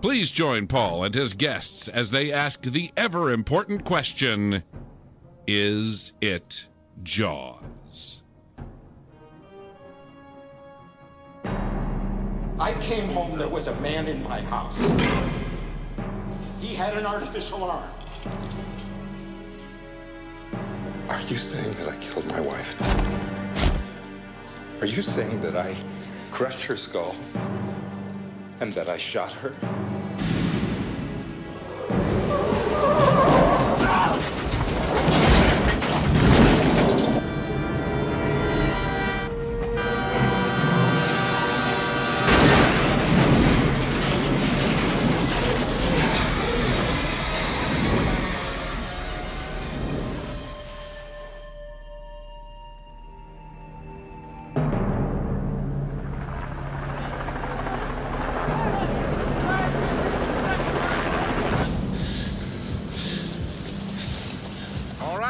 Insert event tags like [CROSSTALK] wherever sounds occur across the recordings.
Please join Paul and his guests as they ask the ever important question Is it Jaws? I came home, there was a man in my house. He had an artificial arm. Are you saying that I killed my wife? Are you saying that I crushed her skull and that I shot her?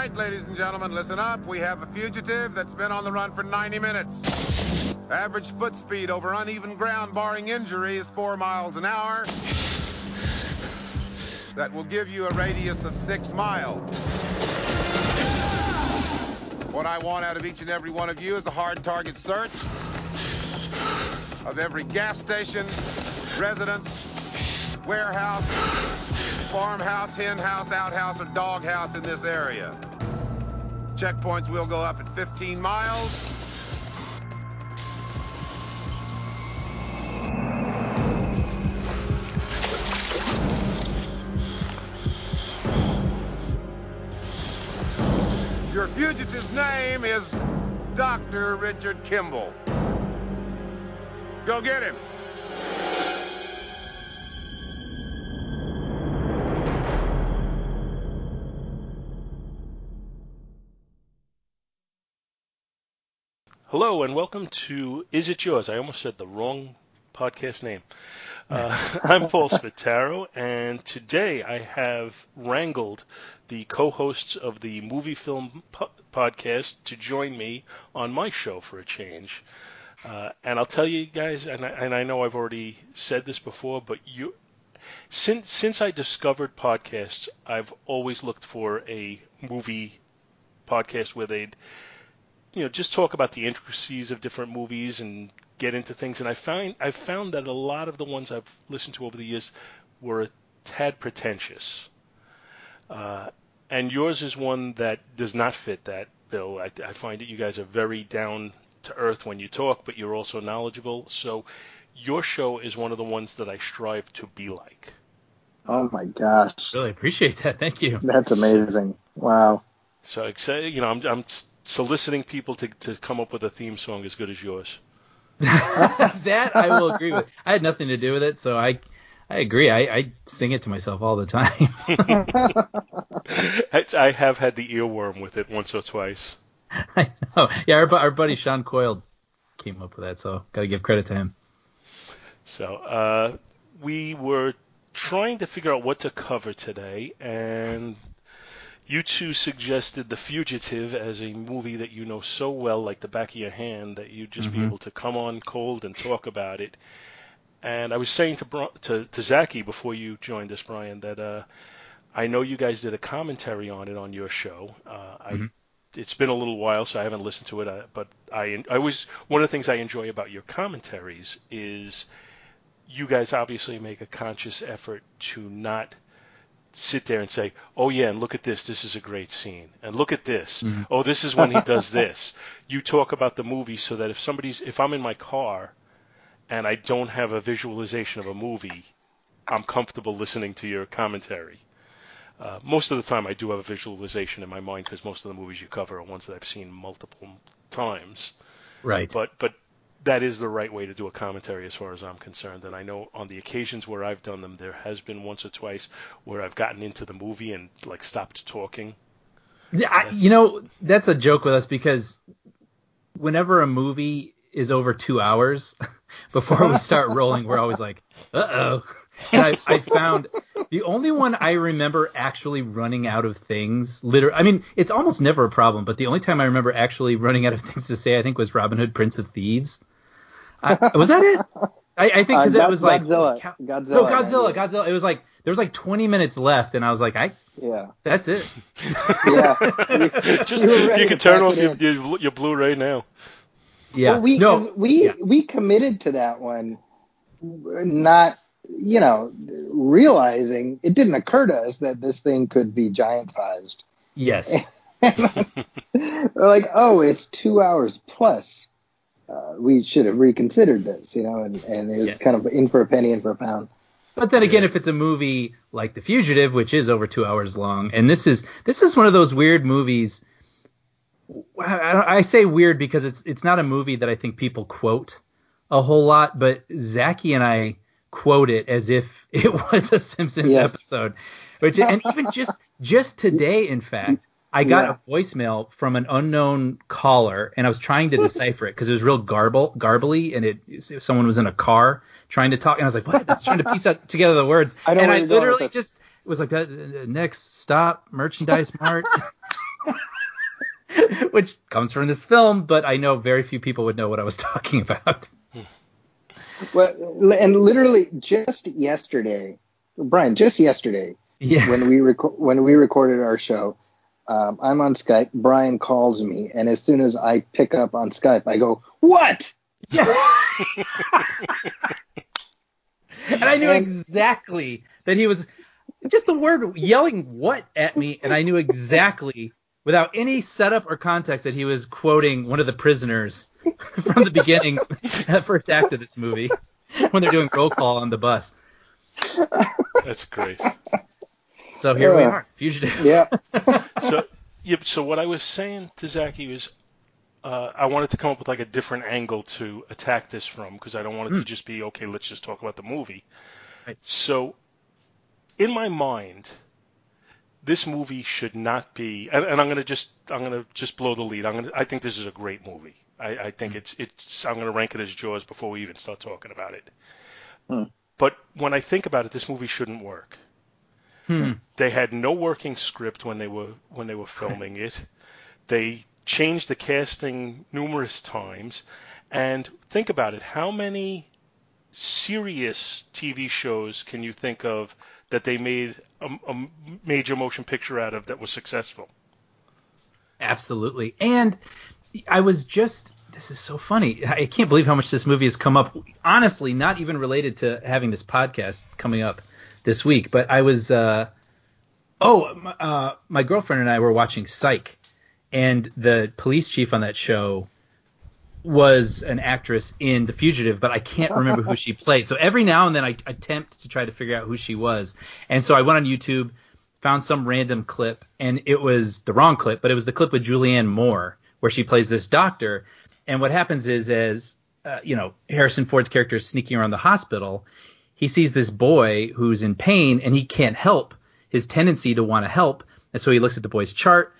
Right, ladies and gentlemen, listen up. We have a fugitive that's been on the run for 90 minutes. Average foot speed over uneven ground, barring injury, is four miles an hour. That will give you a radius of six miles. What I want out of each and every one of you is a hard target search of every gas station, residence, warehouse, farmhouse, hen house, outhouse, or dog house in this area. Checkpoints will go up at 15 miles. Your fugitive's name is Dr. Richard Kimball. Go get him. Hello and welcome to Is It Yours? I almost said the wrong podcast name. Uh, [LAUGHS] I'm Paul Spataro, and today I have wrangled the co-hosts of the movie film po- podcast to join me on my show for a change. Uh, and I'll tell you guys, and I, and I know I've already said this before, but you, since since I discovered podcasts, I've always looked for a movie podcast where they'd you know just talk about the intricacies of different movies and get into things and I find I found that a lot of the ones I've listened to over the years were a tad pretentious. Uh, and yours is one that does not fit that bill. I, I find that you guys are very down to earth when you talk, but you're also knowledgeable. So your show is one of the ones that I strive to be like. Oh my gosh, Really appreciate that. Thank you. that's amazing! Wow. So excited, you know, I'm, I'm soliciting people to, to come up with a theme song as good as yours. [LAUGHS] that I will agree with. I had nothing to do with it, so I I agree. I, I sing it to myself all the time. [LAUGHS] It's- I have had the earworm with it once or twice. [LAUGHS] I know. Yeah, our, our buddy Sean Coyle came up with that, so gotta give credit to him. So uh, we were trying to figure out what to cover today, and you two suggested The Fugitive as a movie that you know so well, like the back of your hand, that you'd just be Mhm. able to come on cold and talk about it. And I was saying to Bri- to, to Zachy before you joined us, Brian, that uh, I know you guys did a commentary on it on your show. Uh, I Mhm. it's been a little while, so I haven't listened to it. Uh, but I I was one of the things I enjoy about your commentaries is you guys obviously make a conscious effort to not sit there and say, "Oh yeah, and look at this. This is a great scene." And look at this. Mhm. Oh, this is when he does [LAUGHS] this. You talk about the movie so that if somebody's if I'm in my car and I don't have a visualization of a movie, I'm comfortable listening to your commentary. Uh, most of the time, I do have a visualization in my mind because most of the movies you cover are ones that I've seen multiple times. Right. But but that is the right way to do a commentary as far as I'm concerned. And I know on the occasions where I've done them, there has been once or twice where I've gotten into the movie and like stopped talking. Yeah, I, you know, that's a joke with us because whenever a movie is over two hours, [LAUGHS] before we start rolling, we're always like, uh oh. And I, I found the only one I remember actually running out of things. Literally, I mean, it's almost never a problem, but the only time I remember actually running out of things to say, I think, was Robin Hood, Prince of Thieves. I, was that it? I, I think because Uh, it was like Godzilla. Godzilla. No, Godzilla, man. Godzilla. It was like there was like 20 minutes left, and I was like, I Yeah. that's it. Yeah. [LAUGHS] Just We were ready you can turn off your, in. your your Blu-ray now. Yeah. Well, we no. 'cause we yeah. we committed to that one, not you know realizing it didn't occur to us that this thing could be giant sized. Yes. We're [LAUGHS] like, oh, it's two hours plus. Uh, we should have reconsidered this, you know, and, and it was Yeah. kind of in for a penny, in for a pound. But then again, if it's a movie like The Fugitive, which is over two hours long, and this is this is one of those weird movies. I, I I say weird because it's it's not a movie that I think people quote a whole lot, but Zachy and I quote it as if [LAUGHS] it was a Simpsons Yes. episode, which and even just just [LAUGHS] today, in fact, I got a voicemail from an unknown caller, and I was trying to [LAUGHS] decipher it because it was real garble garbly, and it someone was in a car trying to talk, and I was like, what? I was trying to piece out together the words, I and I you're going with literally just was like, uh, uh, next stop, merchandise mart. [LAUGHS] [LAUGHS] Which comes from this film, but I know very few people would know what I was talking about. Well, and literally just yesterday, Brian, just yesterday, Yeah. when we rec- when we recorded our show, um, I'm on Skype. Brian calls me, and as soon as I pick up on Skype, I go, "What?" and I knew [LAUGHS] And- exactly that he was just the word yelling what at me, and I knew exactly without any setup or context that he was quoting one of the prisoners [LAUGHS] from the beginning, the first act of this movie, when they're doing roll call on the bus. That's great. So here we are, fugitive. Yeah. [LAUGHS] so yeah, so what I was saying to Zachy was uh, I wanted to come up with like a different angle to attack this from because I don't want it to just be okay. Let's just talk about the movie. Right. So in my mind, this movie should not be. And, and I'm gonna just I'm gonna just blow the lead. I'm gonna I think this is a great movie. I, I think it's it's I'm gonna rank it as Jaws before we even start talking about it. Hmm. But when I think about it, this movie shouldn't work. Hmm. They had no working script when they were when they were filming it. They changed the casting numerous times. And think about it, how many serious TV shows can you think of that they made a, a major motion picture out of that was successful? Absolutely. And I was just this is so funny. I can't believe how much this movie has come up. Honestly, not even related to having this podcast coming up this week, but I was uh oh, my, uh my girlfriend and I were watching Psych and the police chief on that show was an actress in The Fugitive, but I can't remember who she [LAUGHS] played. So every now and then I attempt to try to figure out who she was. And so I went on YouTube, found some random clip, and it was the wrong clip, but it was the clip with Julianne Moore where she plays this doctor. And what happens is, as uh, you know, Harrison Ford's character is sneaking around the hospital, he sees this boy who's in pain and he can't help his tendency to want to help. And so he looks at the boy's chart,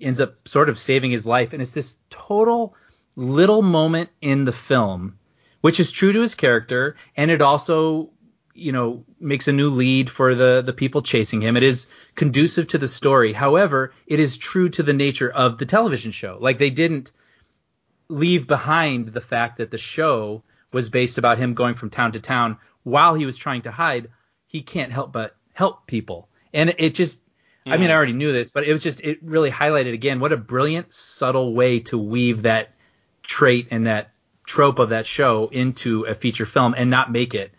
ends up sort of saving his life. And it's this total little moment in the film, which is true to his character. And it also you know, makes a new lead for the the people chasing him. It is conducive to the story. However, it is true to the nature of the television show. Like they didn't leave behind the fact that the show was based about him going from town to town while he was trying to hide. He can't help but help people, and it just. I mean, I already knew this, but it was just it really highlighted again what a brilliant, subtle way to weave that trait and that trope of that show into a feature film and not make it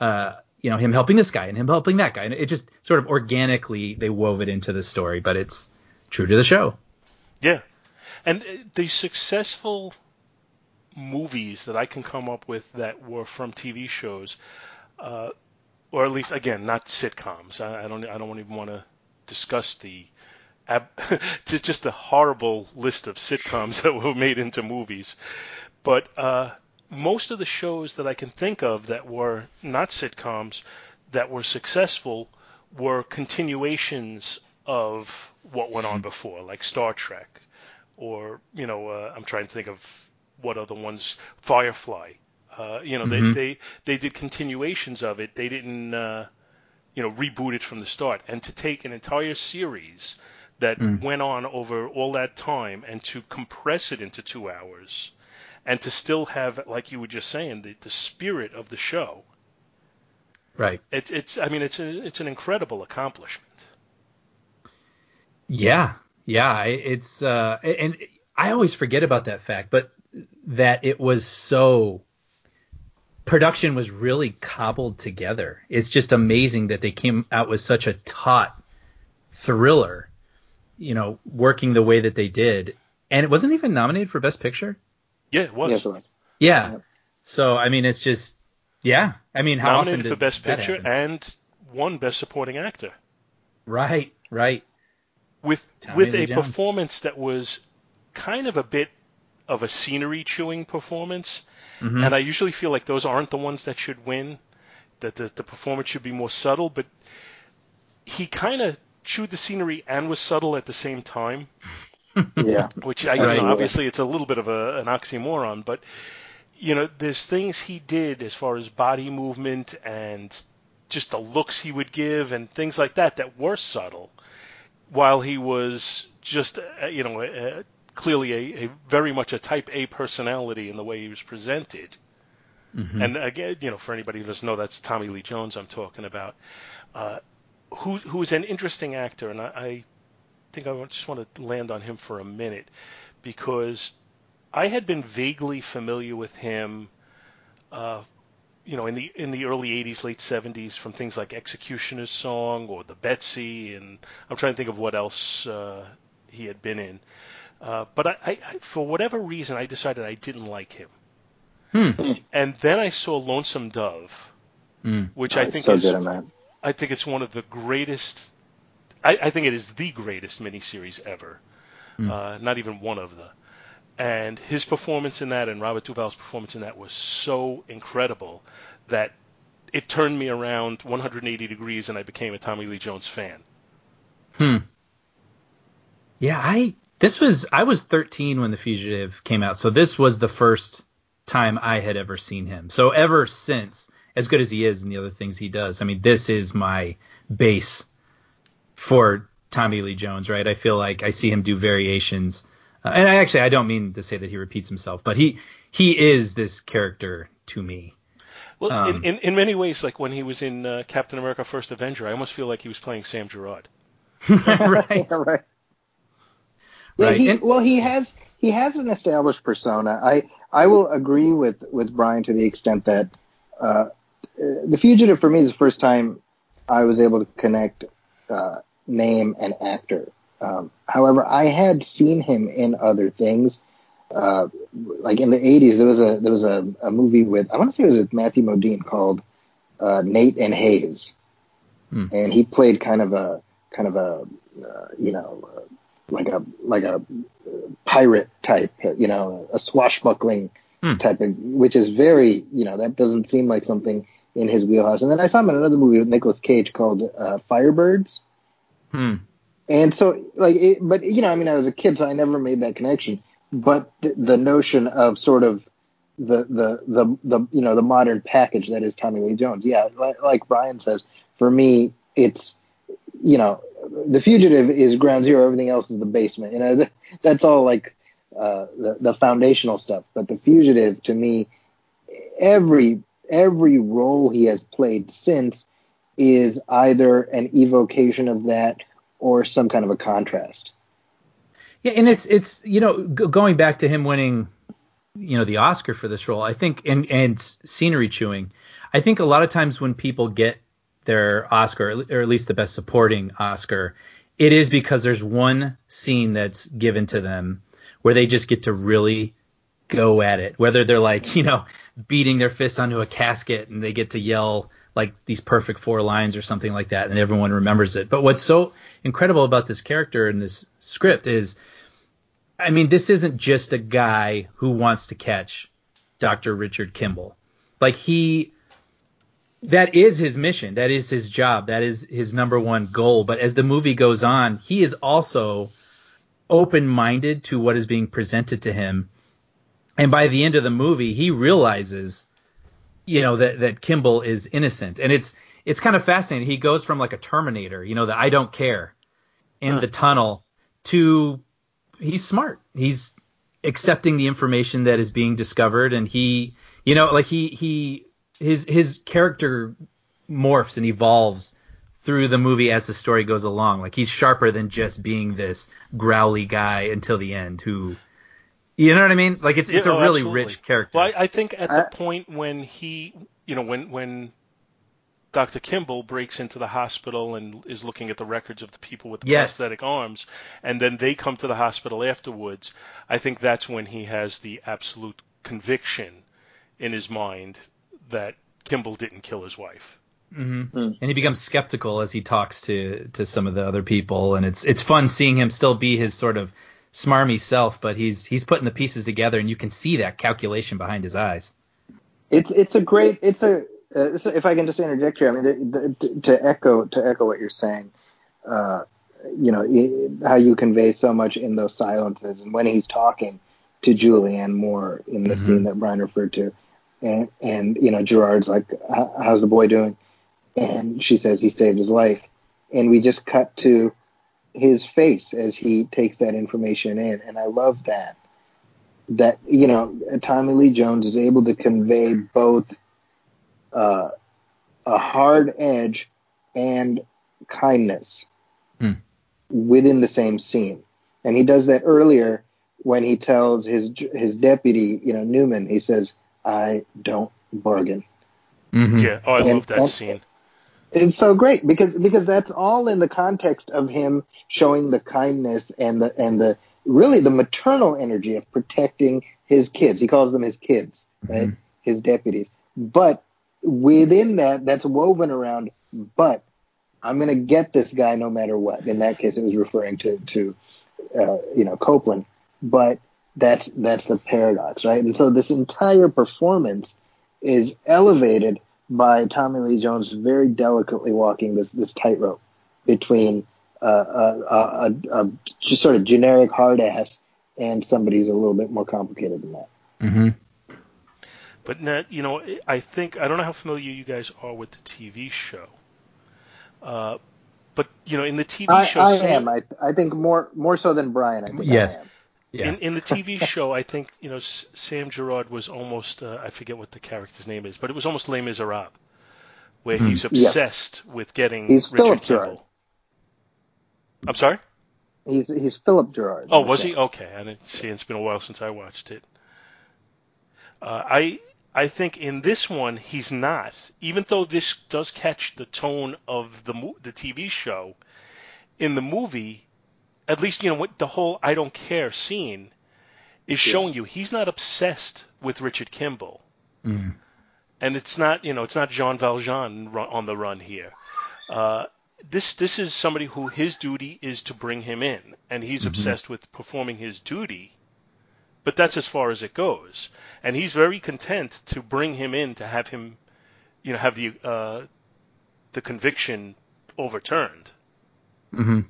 uh, you know him helping this guy and him helping that guy and it just sort of organically they wove it into the story but it's true to the show Yeah, and uh, the successful movies that I can come up with that were from TV shows, uh, or at least again not sitcoms. I, I don't I don't even want to discuss the ab- [LAUGHS] just the horrible list of sitcoms [LAUGHS] that were made into movies, but uh, most of the shows that I can think of that were not sitcoms that were successful were continuations of what went on before, like Star Trek, or you know, uh, I'm trying to think of what other ones, Firefly. Uh, you know, Mhm. they, they they did continuations of it. They didn't, uh, you know, reboot it from the start. And to take an entire series that Mm. went on over all that time and to compress it into two hours, and to still have, like you were just saying, the, the spirit of the show. right It's it's I mean it's a, it's an incredible accomplishment. yeah yeah it's uh and i always forget about that fact but that it was so production was really cobbled together it's just amazing that they came out with such a taut thriller you know working the way that they did and it wasn't even nominated for best picture Yeah, it was. Yes, it was. Yeah. Yep. So I mean, it's just yeah. I mean, how Nominated often for does Best Picture happen? and won Best Supporting Actor Right, right. with Tommy with Lee a Jones. performance that was kind of a bit of a scenery chewing performance. Mhm. And I usually feel like those aren't the ones that should win. That the, the performance should be more subtle, but he kind of chewed the scenery and was subtle at the same time. [LAUGHS] Yeah. which I, you Right. know, obviously it's a little bit of a, an oxymoron, but you know, there's things he did as far as body movement and just the looks he would give and things like that that were subtle, while he was just, uh, you know, uh, clearly a, a very much a Type A personality in the way he was presented. Mhm. And again, you know, for anybody who doesn't know, that's Tommy Lee Jones I'm talking about, uh, who who's an interesting actor, and I, I think I just want to land on him for a minute because I had been vaguely familiar with him, uh, you know, in the in the early '80s, late '70s, from things like Executioner's Song or The Betsy, and I'm trying to think of what else uh, he had been in. Uh, but I, I, I, for whatever reason, I decided I didn't like him. Hmm. And then I saw Lonesome Dove, Mm. which I think so is good, I think it's one of the greatest. I, I think it is the greatest miniseries ever. Mm. Uh, not even one of the. And his performance in that, and Robert Duvall's performance in that, was so incredible that it turned me around 180 degrees, and I became a Tommy Lee Jones fan. Hmm. Yeah, I this was I was 13 when The Fugitive came out, so this was the first time I had ever seen him. So ever since, as good as he is and the other things he does, I mean, this is my base for Tommy Lee Jones, right? I feel like I see him do variations, uh, and I actually I don't mean to say that he repeats himself, but he he is this character to me. Well, Um, in, in in many ways, like when he was in uh, Captain America: First Avenger, I almost feel like he was playing Sam Gerard. [LAUGHS] [LAUGHS] right. Yeah, right. Yeah, Right. he And- well he has he has an established persona. I I will agree with with Brian to the extent that uh, the fugitive for me is the first time I was able to connect uh, name and actor. Um, however, I had seen him in other things. Uh, like in the '80s, there was a there was a, a movie with I want to say it was with Matthew Modine called uh, Nate and Hayes, Hmm. and he played kind of a kind of a uh, you know uh, like a like a pirate type, you know, a swashbuckling Hmm. type of, which is very, you know, that doesn't seem like something in his wheelhouse. And then I saw him in another movie with Nicolas Cage called uh, Firebirds. Hmm. And so, like, it, but you know, I mean, I was a kid, so I never made that connection. But the, the notion of sort of the the the the you know the modern package that is Tommy Lee Jones. Yeah, like, like Brian says, for me, it's you know, the fugitive is ground zero. Everything else is the basement. You know, [LAUGHS] that's all like uh, the the foundational stuff. But the fugitive, to me, every every role he has played since is either an evocation of that or some kind of a contrast. Yeah, and it's it's you know g- going back to him winning, you know, the Oscar for this role. I think and and scenery chewing. I think a lot of times when people get their Oscar or at least the best supporting Oscar, it is because there's one scene that's given to them where they just get to really go at it. Whether they're like, [LAUGHS] you know, beating their fists onto a casket and they get to yell like these perfect four lines or something like that and everyone remembers it. But what's so incredible about this character in this script is I mean, this isn't just a guy who wants to catch Dr. Richard Kimball. Like he that is his mission. That is his job. That is his number one goal. But as the movie goes on, he is also open minded to what is being presented to him. And by the end of the movie, he realizes, you know, that, that Kimball is innocent. And it's it's kind of fascinating. He goes from like a Terminator, you know, the I don't care in huh. the tunnel to he's smart. He's accepting the information that is being discovered and he you know, like he he his his character morphs and evolves through the movie as the story goes along. Like he's sharper than just being this growly guy until the end who you know what I mean? Like it's it's a oh, really absolutely. rich character. Well, I, I think at the point when he, you know, when when Dr. Kimball breaks into the hospital and is looking at the records of the people with the Yes. prosthetic arms, and then they come to the hospital afterwards. I think that's when he has the absolute conviction in his mind that Kimball didn't kill his wife. hmm And he becomes skeptical as he talks to to some of the other people, and it's it's fun seeing him still be his sort of smarmy self, but he's he's putting the pieces together, and you can see that calculation behind his eyes. It's it's a great it's a uh, so if I can just interject here, I mean the, the, to echo to echo what you're saying, uh, you know i how you convey so much in those silences, and when he's talking to Julianne Moore in the Mhm. scene that Brian referred to, and and you know Gerard's like, how's the boy doing? And she says he saved his life, and we just cut to his face as he takes that information in, and I love that. That you know Tommy Lee Jones is able to convey both uh, a hard edge and kindness Hmm. within the same scene. And he does that earlier when he tells his his deputy, you know, Newman, he says, "I don't bargain." Mm-hmm. Yeah. Oh, I And- love that scene. It's so great because because that's all in the context of him showing the kindness and the and the really the maternal energy of protecting his kids. He calls them his kids, right? His deputies. But within that, that's woven around. But I'm going to get this guy no matter what. In that case, it was referring to to uh, you know Copeland. But that's that's the paradox, right? And so this entire performance is elevated by Tommy Lee Jones very delicately walking this this tightrope between uh, a, a, a, a just sort of generic hard ass and somebody who's a little bit more complicated than that. Mm-hmm. But Nat, you know, I think I don't know how familiar you guys are with the TV show. Uh, but you know, in the TV I, show, I Sam- am. I, I think more more so than Brian. I think Yes. I am. Yeah. In, in the TV [LAUGHS] show, I think you know S- Sam Gerard was almost uh, I forget what the character's name is, but it was almost Les Miserables, where he's obsessed with getting Hmm. He's Richard Philip. Gerard. I'm sorry. He's he's Philip Gerard. Oh, was he? Okay, I didn't see. It's been a while since I watched it. Uh, I I think in this one he's not, even though this does catch the tone of the mo- the TV show. In the movie, at least you know what the whole "I don't care" scene is showing you he's not obsessed with Richard Kimball, Mm. and it's not you know it's not Jean Valjean on the run here. Uh, this this is somebody who his duty is to bring him in, and he's obsessed with performing his duty. But that's as far as it goes, and he's very content to bring him in to have him, you know, have the uh, the conviction overturned. Mm-hmm.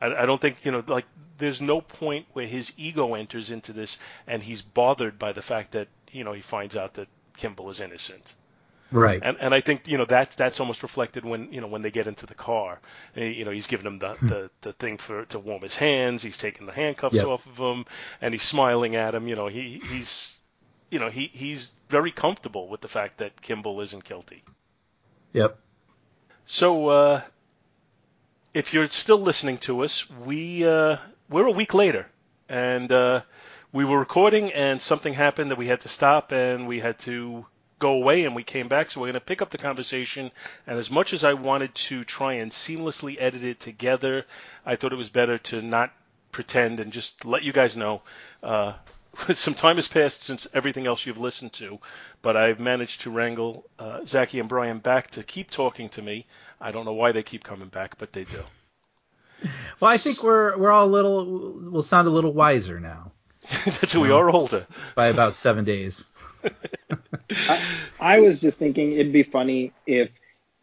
I, I don't think you know like there's no point where his ego enters into this and he's bothered by the fact that you know he finds out that Kimball is innocent. Right. And and I think you know that's that's almost reflected when you know when they get into the car. Eh, You know he's giving him the, the, the thing for to warm his hands. He's taking the handcuffs Yep. off of him, and he's smiling at him. You know he he's you know he he's very comfortable with the fact that Kimball isn't guilty. Yep. So uh, if you're still listening to us, we uh, we're a week later, and uh, we were recording, and something happened that we had to stop, and we had to go away, and we came back. So we're going to pick up the conversation. And as much as I wanted to try and seamlessly edit it together, I thought it was better to not pretend and just let you guys know. Uh, [LAUGHS] some time has passed since everything else you've listened to, but I've managed to wrangle uh, Zachy and Brian back to keep talking to me. I don't know why they keep coming back, but they do. [LAUGHS] Well, I think we're we're all a little we'll sound a little wiser now [LAUGHS] That's who we are older. [LAUGHS] by about seven days. I was just thinking it'd be funny if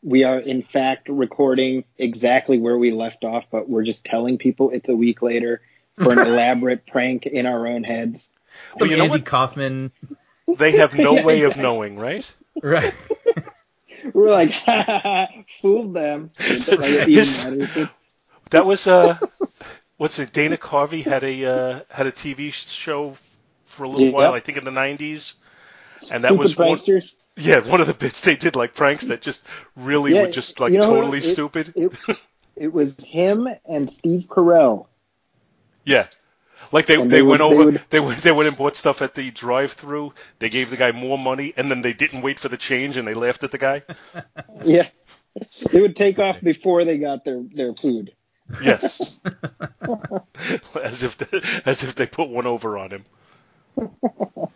we are in fact recording exactly where we left off, but we're just telling people it's a week later for an elaborate prank in our own heads. Well, you know Andy what? Kaufman. They have no Yeah, way of knowing, right? Right. We're like, ha, ha, ha, fooled them. Like, it His- [LAUGHS] even matters. That was uh, what's it? Dana Carvey had a uh, had a TV show for a little Yep. while, I think in the '90s, and that Stupid was one, pranksters. yeah one of the bits they did like pranks that just really Yeah, were just like you know totally It- stupid. It, it was him and Steve Carell. [LAUGHS] Yeah. Like they, And they, they went would- they over would- they went they went and bought stuff at the drive through. They gave the guy more money and then they didn't wait for the change and they laughed at the guy. [LAUGHS] Yeah. They would take off before they got their, their food. Yes. [LAUGHS] as if they, as if they put one over on him. [LAUGHS]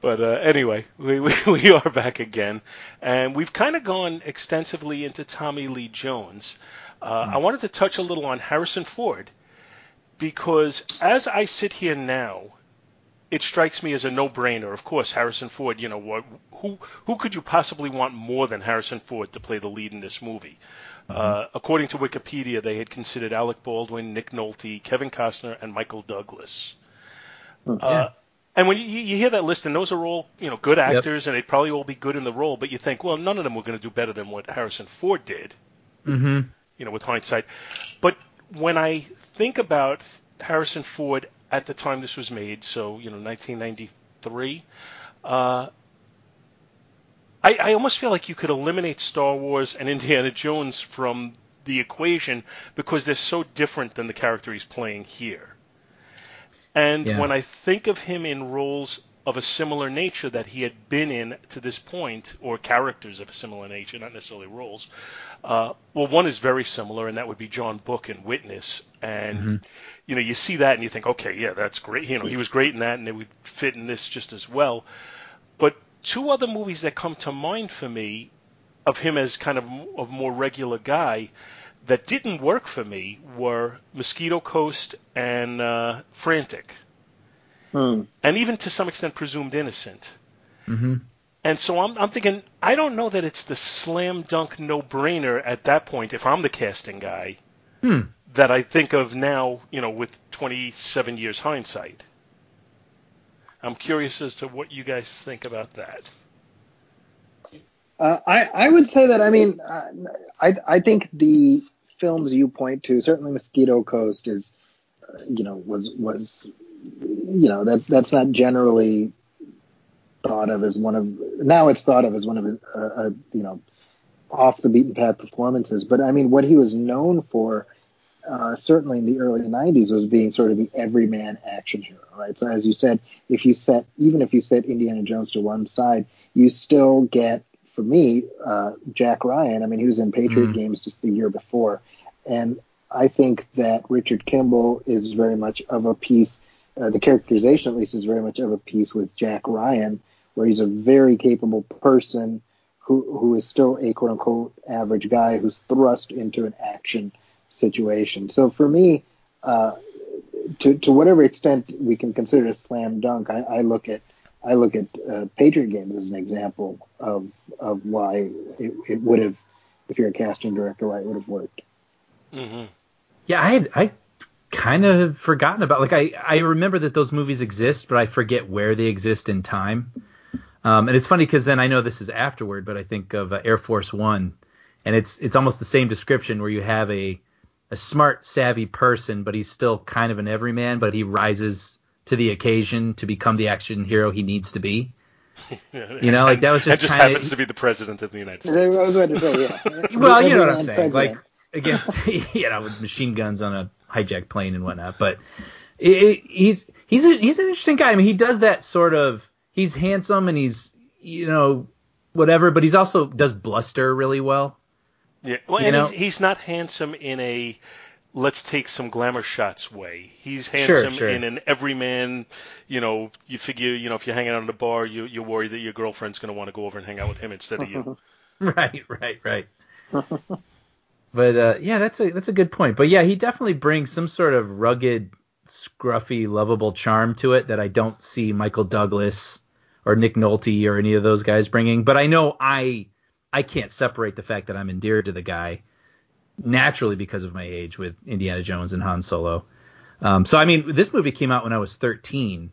But uh, anyway, we, we we are back again, and we've kind of gone extensively into Tommy Lee Jones. Uh, I wanted to touch a little on Harrison Ford because as I sit here now, it strikes me as a no-brainer. Of course, Harrison Ford. You know what? Who who could you possibly want more than Harrison Ford to play the lead in this movie? Uh, according to Wikipedia, they had considered Alec Baldwin, Nick Nolte, Kevin Costner, and Michael Douglas. Uh, and when you, you hear that list, and those are all you know good actors, and they'd probably all be good in the role, but you think, well, none of them were going to do better than what Harrison Ford did Mm-hmm. you know, with hindsight. But when I think about Harrison Ford at the time this was made, so you know, 1993, uh, I, I almost feel like you could eliminate Star Wars and [LAUGHS] Indiana Jones from the equation because they're so different than the character he's playing here. And Yeah. when I think of him in roles of a similar nature that he had been in to this point, or characters of a similar nature, not necessarily roles, uh, well, one is very similar, and that would be John Book in Witness. And you know, you see that and you think, okay, yeah, that's great. You know, he was great in that, and it would fit in this just as well. But two other movies that come to mind for me of him as kind of a more regular guy that didn't work for me were Mosquito Coast and uh, Frantic, Hmm. and even to some extent Presumed Innocent. Mm-hmm. And so I'm, I'm thinking, I don't know that it's the slam dunk no brainer at that point if I'm the casting guy Hmm. that I think of now, you know, with 27 years hindsight. I'm curious as to what you guys think about that. Uh, I I would say that I mean uh, I I think the films you point to certainly Mosquito Coast is uh, you know was was you know that that's not generally thought of as one of now it's thought of as one of his uh, uh, you know off the beaten path performances but I mean what he was known for uh, certainly in the early 90s was being sort of the everyman action hero right so as you said if you set even if you set Indiana Jones to one side you still get for me, uh, Jack Ryan. I mean, he was in Patriot Mm. Games just the year before, and I think that Richard Kimball is very much of a piece. Uh, the characterization, at least, is very much of a piece with Jack Ryan, where he's a very capable person who who is still a quote unquote average guy who's thrust into an action situation. So for me, uh, to to whatever extent we can consider it a slam dunk, I, I look at I look at uh, Patriot Games as an example of of why it, it would have, if you're a casting director, why it would have worked. hmm Yeah, I had I kind of forgotten about. Like I I remember that those movies exist, but I forget where they exist in time. Um, and it's funny because then I know this is afterward, but I think of uh, Air Force One, and it's it's almost the same description where you have a a smart, savvy person, but he's still kind of an everyman, but he rises to the occasion to become the action hero he needs to be. [LAUGHS] You know, like that was just and just kinda, happens to be the president of the United I States. was going to say, yeah. [LAUGHS] well, you know what I'm saying, president. like against [LAUGHS] you know with machine guns on a hijacked plane and whatnot. But it, it, he's he's a, he's an interesting guy. I mean, he does that sort of. He's handsome and he's you know whatever, but he's also does bluster really well. Yeah, well, You and know- he's, not handsome in a let's take some glamour shots way. He's Sure, handsome sure. in an everyman. You know, you figure, you know, if you're hanging out at a bar, you you worry that your girlfriend's going to want to go over and hang out with him instead of you. [LAUGHS] Right, right, right. [LAUGHS] but uh, yeah, that's a that's a good point. But yeah, he definitely brings some sort of rugged, scruffy, lovable charm to it that I don't see Michael Douglas or Nick Nolte or any of those guys bringing. But I know I I can't separate the fact that I'm endeared to the guy naturally because of my age with Indiana Jones and Han Solo. Um, so I mean, this movie came out when I was 13,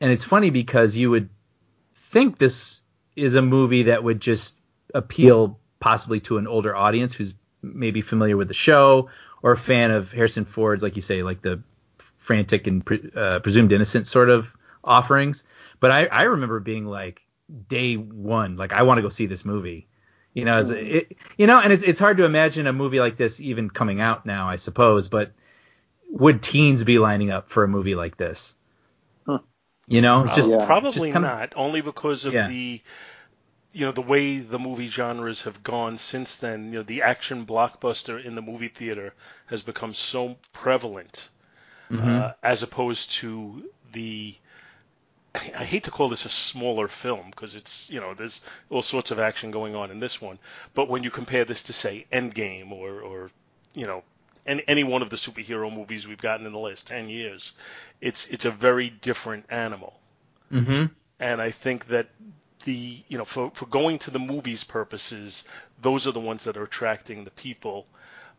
and it's funny because you would think this is a movie that would just appeal possibly to an older audience who's maybe familiar with the show or a fan of Harrison Ford's, like you say, like the frantic and pre- uh, presumed innocent sort of offerings. But I, I remember being like day one, like I want to go see this movie. You know, as it, you know, and it's it's hard to imagine a movie like this even coming out now, I suppose. But would teens be lining up for a movie like this? You know, it's just Yeah. Probably just kinda- not, only because of Yeah. the you know the way the movie genres have gone since then. You know, the action blockbuster in the movie theater has become so prevalent, Mm-hmm. uh, as opposed to the I hate to call this a smaller film because it's you know there's all sorts of action going on in this one, but when you compare this to say Endgame or or you know any any one of the superhero movies we've gotten in the last ten years, it's it's a very different animal, hmm and I think that the you know for for going to the movies purposes, those are the ones that are attracting the people.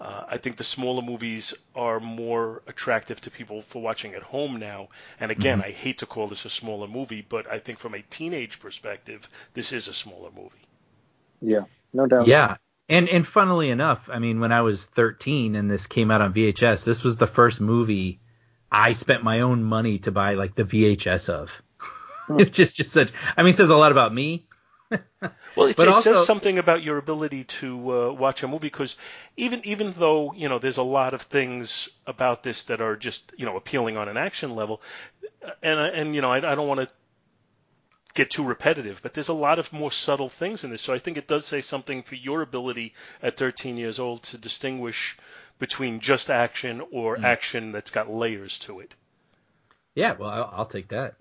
Uh, I think the smaller movies are more attractive to people for watching at home now. And again, I hate to call this a smaller movie, but I think from a teenage perspective, this is a smaller movie. Yeah, no doubt. Yeah. And and funnily enough, I mean, when I was 13 and this came out on VHS, this was the first movie I spent my own money to buy like the VHS of. [LAUGHS] [LAUGHS] It's just just such. I mean, it says a lot about me. [LAUGHS] Well, it, [LAUGHS] But it also- says something about your ability to uh, watch a movie because even even though you know there's a lot of things about this that are just you know appealing on an action level, uh, and I- and you know I, I don't want to get too repetitive, but there's a lot of more subtle things in this. So I think it does say something for your ability at 13 years old to distinguish between just action or Mm. action that's got layers to it. Yeah, well, I'll, I'll take that.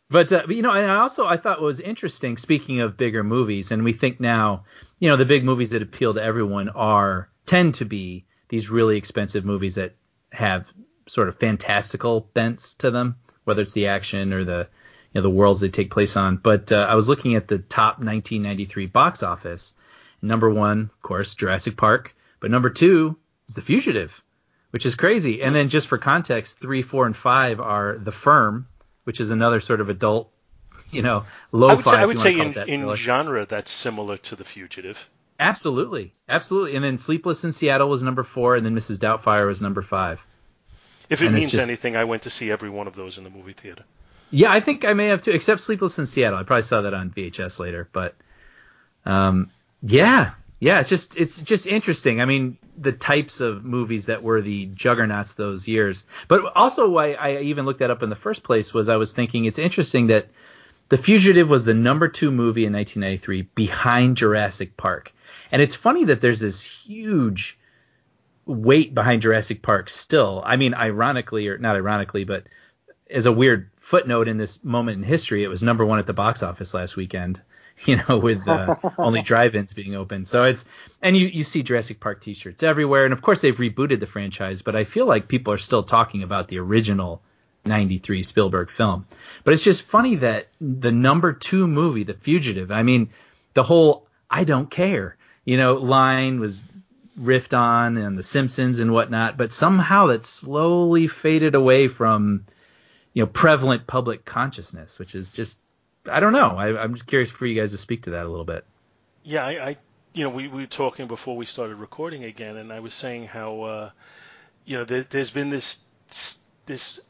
[LAUGHS] but uh, you know, and I also I thought was interesting. Speaking of bigger movies, and we think now, you know, the big movies that appeal to everyone are tend to be these really expensive movies that have sort of fantastical bents to them, whether it's the action or the you know the worlds they take place on. But uh, I was looking at the top 1993 box office. Number one, of course, Jurassic Park, but number two is The Fugitive which is crazy. And then just for context, three, four, and five are The Firm, which is another sort of adult, you know, lo-fi. I would say, I would say in, that in genre that's similar to The Fugitive. absolutely, absolutely. And then Sleepless in Seattle was number four, and then Mrs. Doubtfire was number five. If it And means just- anything, I went to see every one of those in the movie theater. Yeah, I think I may have too, except Sleepless in Seattle. I probably saw that on VHS later, but um, yeah, yeah, it's just it's just interesting. I mean, the types of movies that were the juggernauts those years, but also why I even looked that up in the first place was I was thinking it's interesting that The Fugitive was the number two movie in 1993 behind Jurassic Park, and it's funny that there's this huge weight behind Jurassic Park still. I mean, ironically or not ironically, but as a weird footnote in this moment in history, it was number one at the box office last weekend. [LAUGHS] You know, with uh, [LAUGHS] only drive-ins being open. So it's and you you see Jurassic Park T-shirts everywhere, and of course they've rebooted the franchise, but I feel like people are still talking about the original '93 Spielberg film. But it's just funny that the number two movie, The Fugitive. I mean, the whole "I don't care," you know, line was riffed on and The Simpsons and whatnot, but somehow that slowly faded away from you know prevalent public consciousness, which is just I don't know. I, I'm just curious for you guys to speak to that a little bit. Yeah, I, I you know, we, we were talking before we started recording again, and I was saying how, uh, you know, there, there's been this this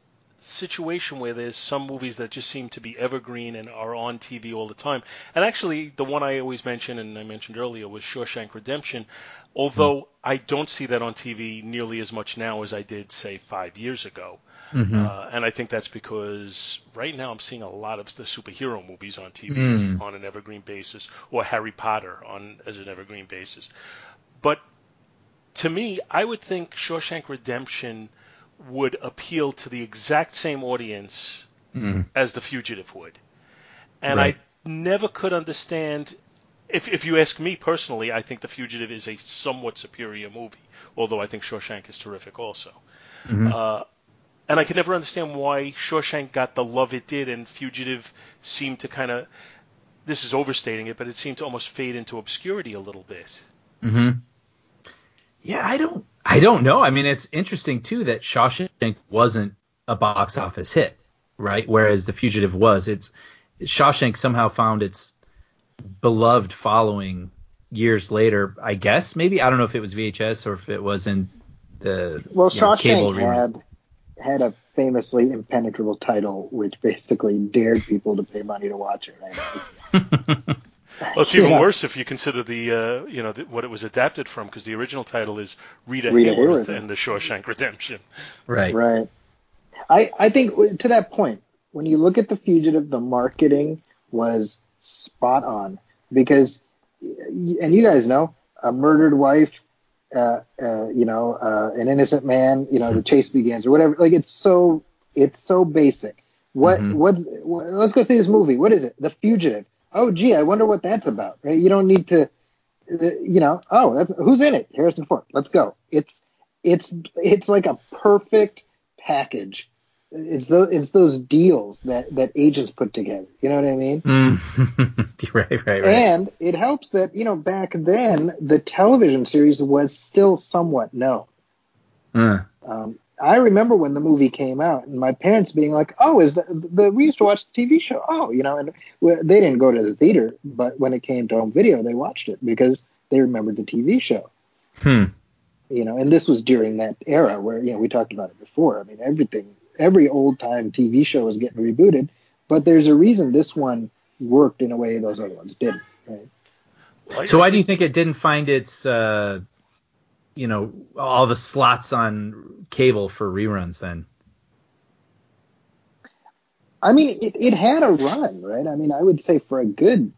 situation where there's some movies that just seem to be evergreen and are on TV all the time. And actually, the one I always mention and I mentioned earlier was Shawshank Redemption. Although mm-hmm. I don't see that on TV nearly as much now as I did, say, five years ago. Mm-hmm. Uh, and I think that's because right now I'm seeing a lot of the superhero movies on TV mm. on an evergreen basis, or Harry Potter on as an evergreen basis. But to me, I would think Shawshank Redemption would appeal to the exact same audience mm. as The Fugitive would. And right. I never could understand. If, if you ask me personally, I think The Fugitive is a somewhat superior movie, although I think Shawshank is terrific also. Mm-hmm. Uh, and I could never understand why Shawshank got the love it did, and Fugitive seemed to kind of. This is overstating it, but it seemed to almost fade into obscurity a little bit. Mm-hmm. Yeah, I don't I don't know. I mean, it's interesting too that Shawshank wasn't a box office hit, right? Whereas The Fugitive was. It's Shawshank somehow found its beloved following years later. I guess maybe I don't know if it was VHS or if it was in the well, Shawshank know, cable had had a famously impenetrable title, which basically dared people to pay money to watch it. Right? [LAUGHS] Well, it's even yeah. worse if you consider the uh, you know the, what it was adapted from, because the original title is Rita, Rita Hayworth, and the Shawshank Redemption. Right. Right. I I think to that point, when you look at the Fugitive, the marketing was spot on because, and you guys know, a murdered wife, uh, uh, you know, uh, an innocent man, you know, the chase begins or whatever. Like it's so it's so basic. What, mm-hmm. what what let's go see this movie. What is it? The Fugitive oh, gee, I wonder what that's about. Right? You don't need to, you know, oh, that's who's in it? Harrison Ford. Let's go. It's it's it's like a perfect package. It's those it's those deals that that agents put together. You know what I mean? Mm. [LAUGHS] right, right, right. And it helps that you know back then the television series was still somewhat known. Uh. Um, I remember when the movie came out and my parents being like, "Oh, is that the we used to watch the TV show?" Oh, you know, and they didn't go to the theater, but when it came to home video, they watched it because they remembered the TV show. Hmm. You know, and this was during that era where you know we talked about it before. I mean, everything, every old time TV show was getting rebooted, but there's a reason this one worked in a way those other ones didn't. Right? So why do you think it didn't find its uh, you know all the slots on cable for reruns then i mean it, it had a run right i mean i would say for a good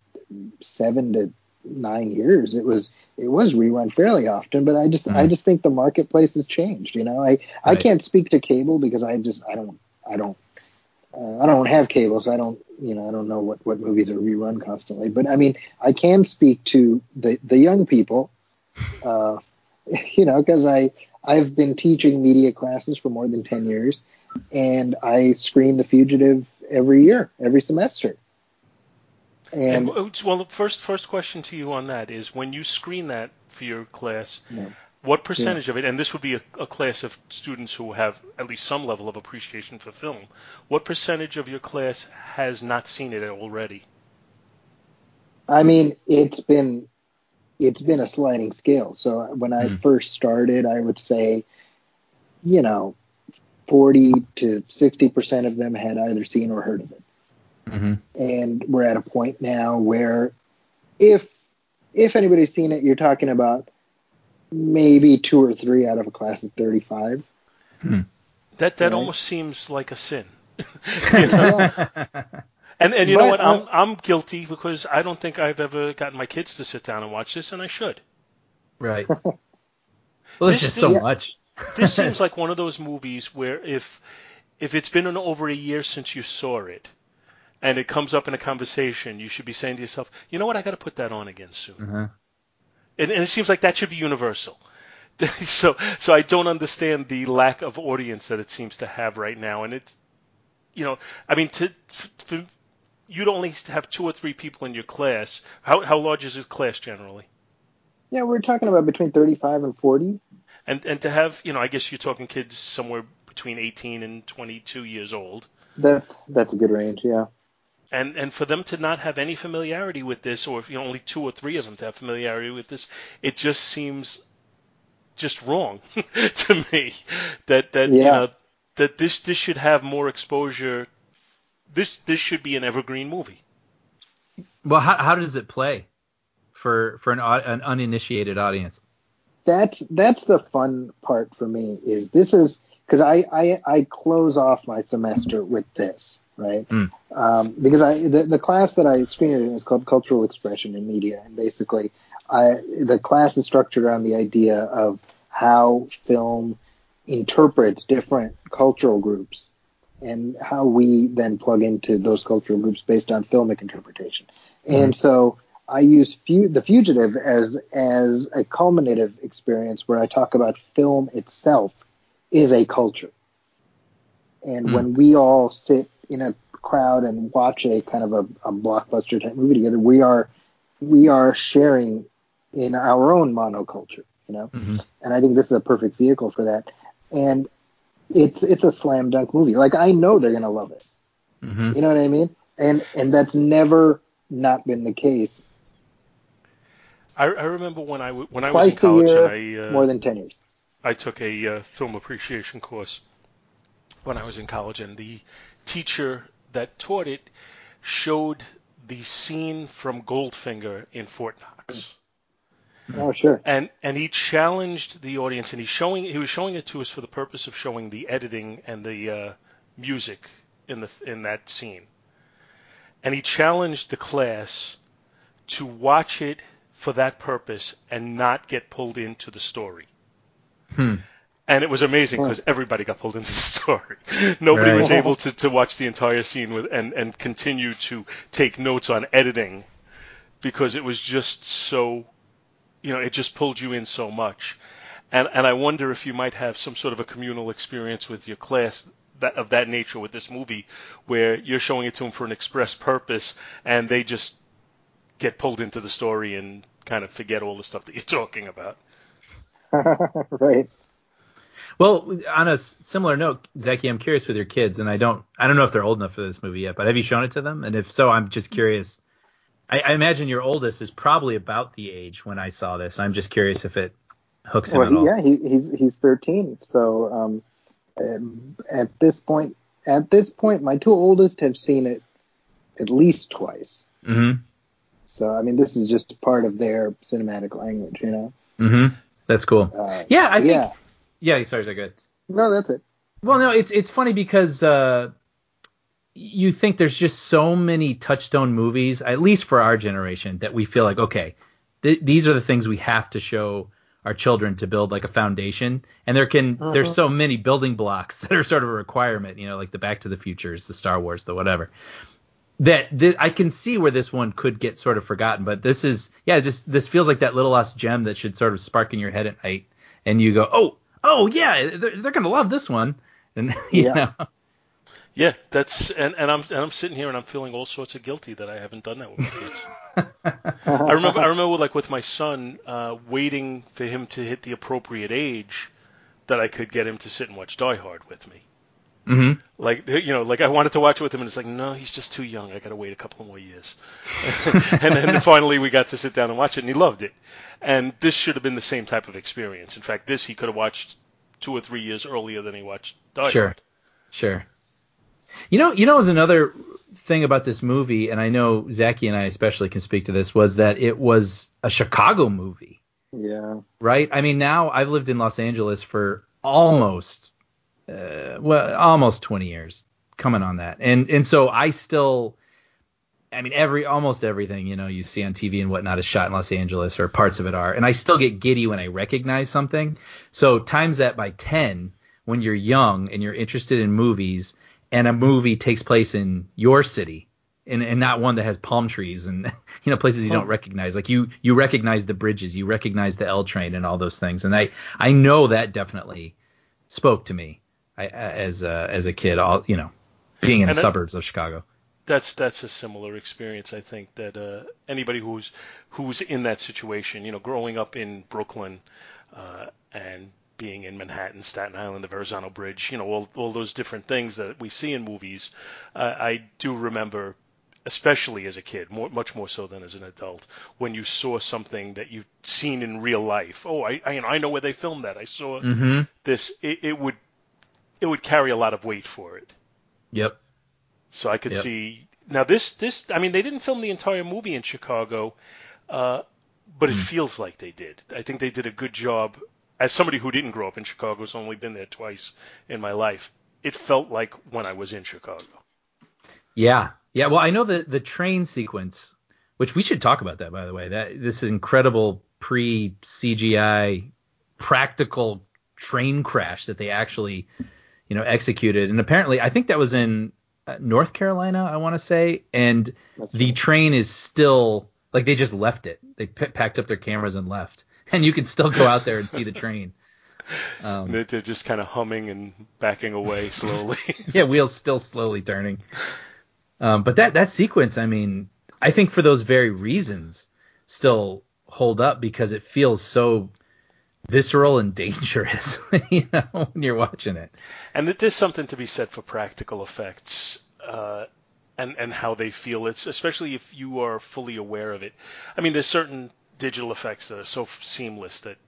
seven to nine years it was it was rerun fairly often but i just mm. i just think the marketplace has changed you know i right. i can't speak to cable because i just i don't i don't uh, I don't have cable, so I don't, you know, I don't know what, what movies are rerun constantly. But I mean, I can speak to the the young people, uh, [LAUGHS] you know, because I I've been teaching media classes for more than ten years, and I screen The Fugitive every year, every semester. And, and well, first first question to you on that is when you screen that for your class. Yeah. What percentage yeah. of it, and this would be a, a, class of students who have at least some level of appreciation for film, what percentage of your class has not seen it already? I mean, it's been it's been a sliding scale. So when I mm. first started, I would say, you know, 40 to 60% of them had either seen or heard of it. Mm-hmm. And we're at a point now where if if anybody's seen it, you're talking about maybe two or three out of a class of 35. Hmm. That that right? almost seems like a sin. [LAUGHS] you know? [LAUGHS] And and you but, know what? I'm I'm guilty because I don't think I've ever gotten my kids to sit down and watch this, and I should. Right. [LAUGHS] well, there's just so much. [LAUGHS] this seems [LAUGHS] like one of those movies where if if it's been an, over a year since you saw it, and it comes up in a conversation, you should be saying to yourself, you know what? I got to put that on again soon. Uh-huh. And, and it seems like that should be universal. so so I don't understand the lack of audience that it seems to have right now, and it's you know, I mean, to, to you'd only have two or three people in your class. How how large is your class generally? Yeah, we're talking about between 35 and 40. And and to have, you know, I guess you're talking kids somewhere between 18 and 22 years old. That's that's a good range, yeah. And and for them to not have any familiarity with this, or if you know, only two or three of them to have familiarity with this, it just seems just wrong [LAUGHS] to me. That that you know that this this should have more exposure. This this should be an evergreen movie. Well, how how does it play for for an an uninitiated audience? That's that's the fun part for me is this is because I, I I close off my semester with this right Mm. um, because I the, the class that I screened it in is called cultural expression in media and basically I the class is structured around the idea of how film interprets different cultural groups and how we then plug into those cultural groups based on filmic interpretation. And so I use fu- the fugitive as as a culminative experience where I talk about film itself is a culture. And Hmm. when we all sit in a crowd and watch a kind of a, a blockbuster type movie together, we are we are sharing in our own monoculture, you know. Mhm. And I think this is a perfect vehicle for that. And it's it's a slam dunk movie. Like I know they're gonna love it. hmm You know what I mean? And and that's never not been the case. I, I remember when I w- when I was in Twice a college year, and I uh, more than ten years. I took a uh, film appreciation course when I was in college, and the teacher that taught it showed the scene from Goldfinger in Fort Knox. Oh sure. And and he challenged the audience, and he's showing he was showing it to us for the purpose of showing the editing and the uh, music in the in that scene. And he challenged the class to watch it for that purpose and not get pulled into the story. Hmm. And it was amazing because everybody got pulled into the story. [LAUGHS] Nobody Right. was able to, to watch the entire scene with and, and continue to take notes on editing because it was just so, you know, it just pulled you in so much. And and I wonder if you might have some sort of a communal experience with your class that of that nature with this movie, where you're showing it to them for an express purpose, and they just get pulled into the story and kind of forget all the stuff that you're talking about. [LAUGHS] right. Well, on a similar note, Zachy, I'm curious with your kids, and I don't, I don't know if they're old enough for this movie yet, but have you shown it to them? And if so, I'm just curious. I, I imagine your oldest is probably about the age when I saw this. I'm just curious if it hooks him Well, at all. yeah, he, he's he's 13. So um, um, at this point, at this point, my two oldest have seen it at least twice. hmm So I mean, this is just part of their cinematic language, you know. hmm That's cool. Uh, Yeah, I think. yeah. Yeah, sorry, sorry, good. No, that's it. Well, no, it's it's funny because uh, you think there's just so many touchstone movies, at least for our generation, that we feel like okay, th- these are the things we have to show our children to build like a foundation. And there can mm-hmm. there's so many building blocks [LAUGHS] that are sort of a requirement, you know, like the Back to the Futures, the Star Wars, the whatever. That, that I can see where this one could get sort of forgotten, but this is yeah, just this feels like that little lost gem that should sort of spark in your head at night, and you go, oh, oh yeah, they're, they're gonna love this one, and [LAUGHS] you Yeah. know, Yeah, that's and, and I'm and I'm sitting here and I'm feeling all sorts of guilty that I haven't done that with my kids. [LAUGHS] I remember I remember like with my son, uh, waiting for him to hit the appropriate age that I could get him to sit and watch Die Hard with me. hmm Like you know, like I wanted to watch it with him, and it's like, no, he's just too young. I got to wait a couple more years. [LAUGHS] and then finally, we got to sit down and watch it, and he loved it. And this should have been the same type of experience. In fact, this he could have watched two or three years earlier than he watched Die Sure. Hard. Sure, sure. You know, you know, is another thing about this movie, and I know Zachy and I especially can speak to this, was that it was a Chicago movie, Yeah. right? I mean, now I've lived in Los Angeles for almost, uh, well, almost 20 years, coming on that, and and so I still, I mean, every almost everything you know you see on TV and whatnot is shot in Los Angeles, or parts of it are, and I still get giddy when I recognize something. So times that by 10 when you're young and you're interested in movies and a movie takes place in your city and, and not one that has palm trees and [LAUGHS] you know places you don't recognize like you you recognize the bridges you recognize the L train and all those things and I I know that definitely spoke to me I, as a, as a kid all you know being in And the suburbs of Chicago that's that's a similar experience. I think that uh, anybody who's who's in that situation, you know, growing up in Brooklyn uh, and being in Manhattan, Staten Island, the Verrazano Bridge, you know, all all those different things that we see in movies. Uh, I do remember, especially as a kid, more, much more so than as an adult, when you saw something that you've seen in real life. Oh, I I, I know where they filmed that. I saw Mm-hmm. this. It, it would it would carry a lot of weight for it. Yep. So I could Yep. see now this this I mean they didn't film the entire movie in Chicago, uh, but Hmm. it feels like they did. I think they did a good job. As somebody who didn't grow up in Chicago, has only been there twice in my life. It felt like when I was in Chicago. Yeah, yeah. Well, I know the the train sequence, which we should talk about that by the way. That this incredible pre CGI practical train crash that they actually, you know, executed, and apparently I think that was in uh, North Carolina, I want to say, and the train is still like they just left it. They p- packed up their cameras and left, [LAUGHS] and you can still go out there and see the train. Um, They're, just kind of humming and backing away [LAUGHS] slowly. [LAUGHS] yeah, wheels still slowly turning. Um, but that that sequence, I mean, I think for those very reasons, still hold up because it feels so visceral and dangerous, you know, when you're watching it. And that there's something to be said for practical effects uh, and and how they feel. It's especially if you are fully aware of it. I mean, there's certain digital effects that are so seamless that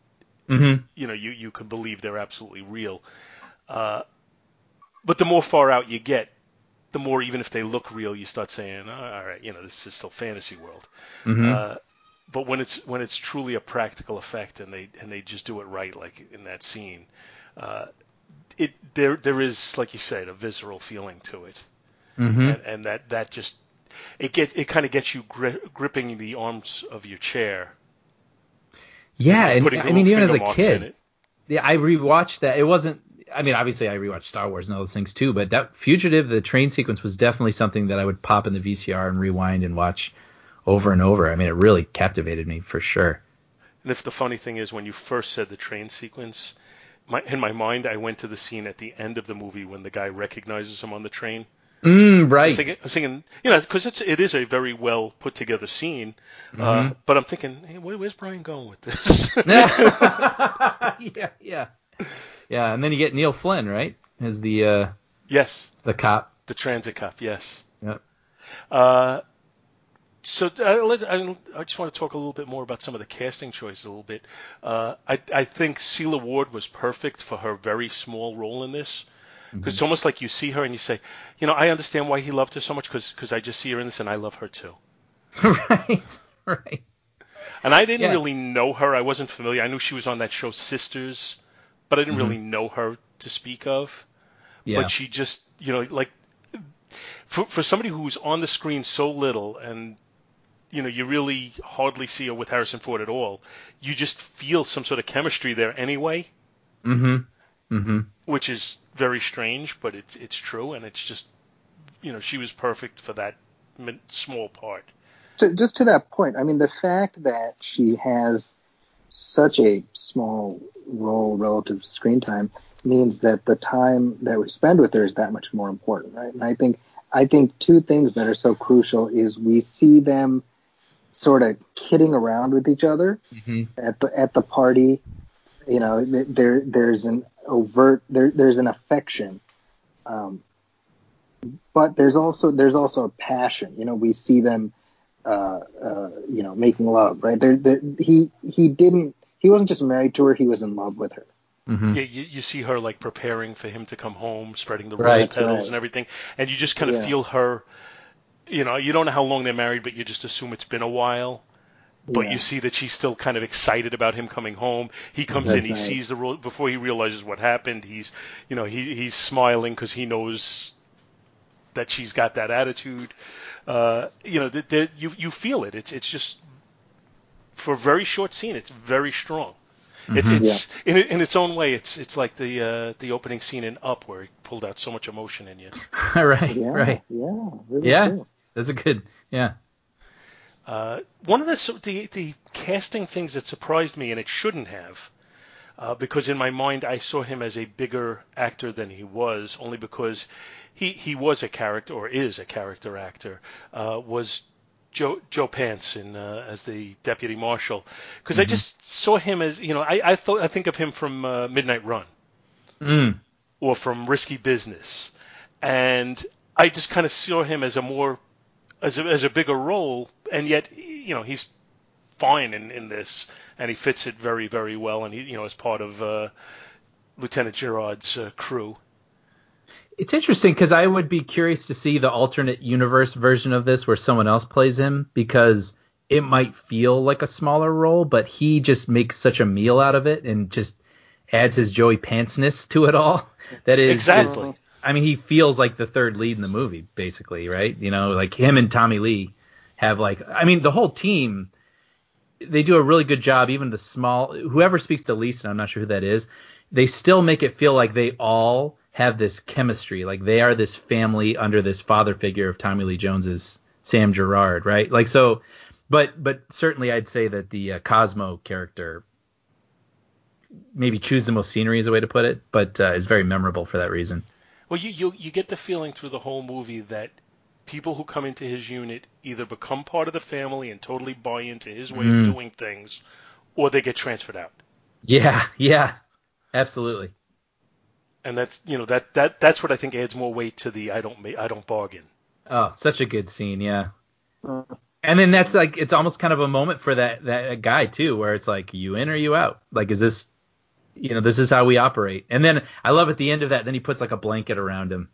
Mm-hmm. you know you you could believe they're absolutely real. Uh, but the more far out you get, the more even if they look real, you start saying, oh, all right, you know, this is still fantasy world. Mm-hmm. Uh, but when it's when it's truly a practical effect and they and they just do it right, like in that scene, uh, it there there is like you said a visceral feeling to it, mm-hmm. and, and that that just it get it kind of gets you gri- gripping the arms of your chair. Yeah, and putting I mean, even as a kid, yeah, I rewatched that. It wasn't. I mean, obviously, I rewatched Star Wars and all those things too. But that Fugitive, the train sequence, was definitely something that I would pop in the VCR and rewind and watch over and over. I mean, it really captivated me for sure. And if the funny thing is, when you first said the train sequence, my, in my mind, I went to the scene at the end of the movie when the guy recognizes him on the train. Mm, right. thinking, I was thinking you know, because it's it is a very well put together scene. Uh, Mm-hmm. but I'm thinking, hey, where, where's Brian going with this? [LAUGHS] [LAUGHS] yeah, yeah, yeah. And then you get Neil Flynn, right, as the uh, yes, the cop. the transit cop. Yes. Yep. Uh, so uh, I, I just want to talk a little bit more about some of the casting choices a little bit. Uh, I, I think Sela Ward was perfect for her very small role in this. Because it's almost like you see her and you say, you know, I understand why he loved her so much because I just see her in this and I love her too. [LAUGHS] right, right. And I didn't Yeah. really know her. I wasn't familiar. I knew she was on that show Sisters, but I didn't really know her to speak of. Yeah. But she just, you know, like for for somebody who's on the screen so little and you know, you really hardly see her with Harrison Ford at all. You just feel some sort of chemistry there anyway, mm-hmm. Mm-hmm. which is very strange, but it's it's true and it's just you know, she was perfect for that small part. to, just to that point, I mean, the fact that she has such a small role relative to screen time means that the time that we spend with her is that much more important, right? And I think I think two things that are so crucial is we see them sort of kidding around with each other Mm-hmm. at the at the party. You know, there there's an overt there there's an affection, um, but there's also there's also a passion. You know, we see them, uh, uh, you know, making love. Right? There, there, he he didn't he wasn't just married to her; he was in love with her. Mm-hmm. Yeah, you, you see her like preparing for him to come home, spreading the Right, rose petals right. and everything, and you just kind of Yeah. feel her. You know, you don't know how long they're married, but you just assume it's been a while. But Yeah. you see that she's still kind of excited about him coming home. He comes That's in, he right. sees the ro- before he realizes what happened. He's, you know, he he's smiling because he knows that she's got that attitude. Uh, you know, th- there- you you feel it. It's it's just for a very short scene. It's very strong. It's, Mhm. it's in in its own way. It's it's like the uh, the opening scene in Up where he pulled out so much emotion in you. [LAUGHS] right, Yeah, right. yeah, really Yeah. cool. That's a good. Yeah. Uh, one of the, the the casting things that surprised me, and it shouldn't have, uh, because in my mind I saw him as a bigger actor than he was, only because he he was a character or is a character actor. Uh, was Joe Joe Pants in uh, as the deputy marshal because I just saw him as you know I I thought I think of him from uh, Midnight Run Mm. or from Risky Business, and I just kind of saw him as a more as a, as a bigger role, and yet you know he's fine in, in this, and he fits it very very well, and he you know as part of uh, Lieutenant Gerard's uh, crew. It's interesting because I would be curious to see the alternate universe version of this where someone else plays him because it might feel like a smaller role, but he just makes such a meal out of it and just adds his Joey Pantsness to it all. [LAUGHS] That is Exactly. just- I mean, he feels like the third lead in the movie, basically, right? You know, like him and Tommy Lee have like, I mean, the whole team, they do a really good job. Even the small, whoever speaks the least, and I'm not sure who that is, they still make it feel like they all have this chemistry. Like they are this family under this father figure of Tommy Lee Jones's Sam Gerard, right? Like so, but but certainly I'd say that the uh, Cosmo character maybe chews the most scenery is a way to put it, but uh, is very memorable for that reason. Well, you, you you get the feeling through the whole movie that people who come into his unit either become part of the family and totally buy into his way Mm. of doing things, or they get transferred out. Yeah, yeah, absolutely. And that's you know that that that's what I think adds more weight to the I don't ma- I don't bargain. Oh, such a good scene, yeah. And then that's like it's almost kind of a moment for that that guy too, where it's like you in or you out. Like, is this, you know, this is how we operate. And then I love at the end of that, then he puts like a blanket around him.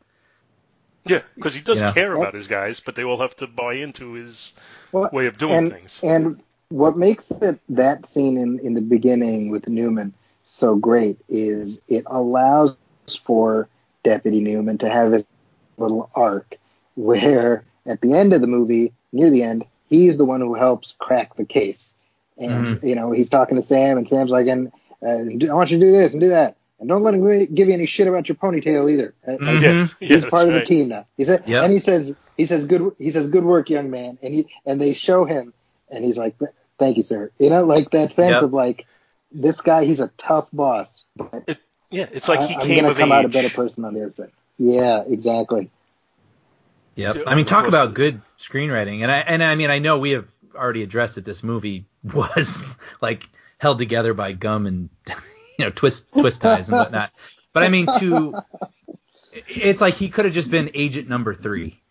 Yeah, because he does Yeah. care about his guys, but they all have to buy into his Well, way of doing and, things. And what makes it, that scene in, in the beginning with Newman so great is it allows for Deputy Newman to have his little arc where at the end of the movie, near the end, he's the one who helps crack the case. And, you know, he's talking to Sam, and Sam's like, and, uh, I want you to do this and do that. And don't let him give you any shit about your ponytail either. Like, Mhm. Yeah, yeah, he's part of the team now. He said, Yep. and he says, he says, good, he says, good work, young man. And he, and they show him, and he's like, thank you, sir. You know, like that sense Yep. of like, this guy, he's a tough boss, but It, yeah, it's like he I, am came gonna of come age. out a better person on the other side. Yeah, exactly. Yep. I mean, talk about good screenwriting. And I and I mean, I know we have already addressed that this movie [LAUGHS] was like held together by gum and you know twist twist ties and whatnot. But I mean, to it's like he could have just been agent number three,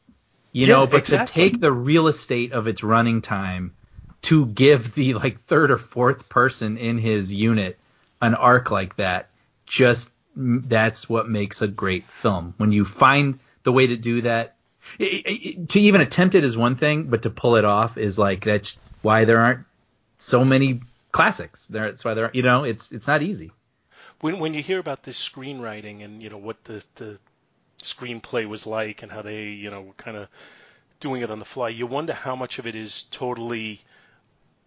you Yeah, know. But exactly. to take the real estate of its running time to give the like third or fourth person in his unit an arc like that, just that's what makes a great film. When you find the way to do that, i i to even attempt it is one thing, but to pull it off is like that's why there aren't so many classics. There, that's why there, you know, it's it's not easy. When when you hear about this screenwriting and you know what the the screenplay was like and how they you know were kind of doing it on the fly, you wonder how much of it is totally,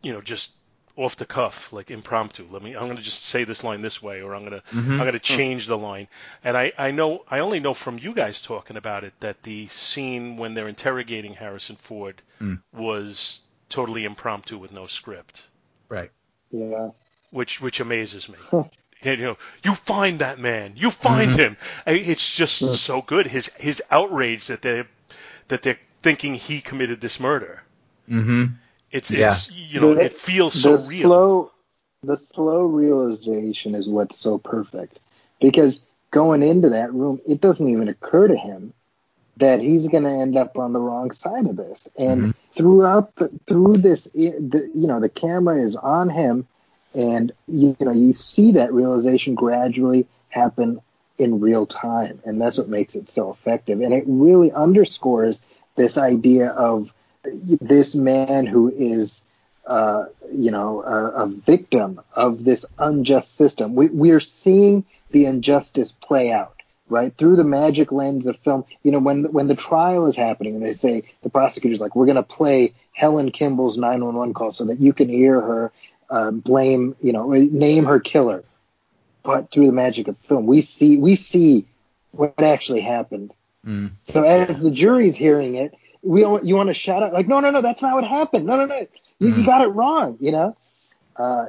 you know, just off the cuff, like impromptu. Let me, I'm going to just say this line this way, or I'm going to, mm-hmm. I'm going to mm. change the line. And I, I know, I only know from you guys talking about it that the scene when they're interrogating Harrison Ford mm. was totally impromptu with no script Right. Yeah. which which amazes me. [LAUGHS] you know, you find that man, you find him. I- It's just so good. His his outrage that they that they're thinking he committed this murder. Mm-hmm. It's Yeah. it's you know The- it feels so the real. Slow, the slow realization is what's so perfect because going into that room, it doesn't even occur to him that he's going to end up on the wrong side of this. And throughout the through this, the, you know, the camera is on him, and you, you know you see that realization gradually happen in real time, and that's what makes it so effective. And it really underscores this idea of this man who is uh, you know, a, a victim of this unjust system. We, we are seeing the injustice play out, right, through the magic lens of film. You know, when when the trial is happening, and they say the prosecutor's like, "We're going to play Helen Kimball's 911 call so that you can hear her uh, blame, you know, name her killer." But through the magic of film, we see we see what actually happened. Mm. So as the jury's hearing it, we you want to shout out like, no, no, no, that's not what happened. No, no, no, you, you got it wrong. You know, Uh,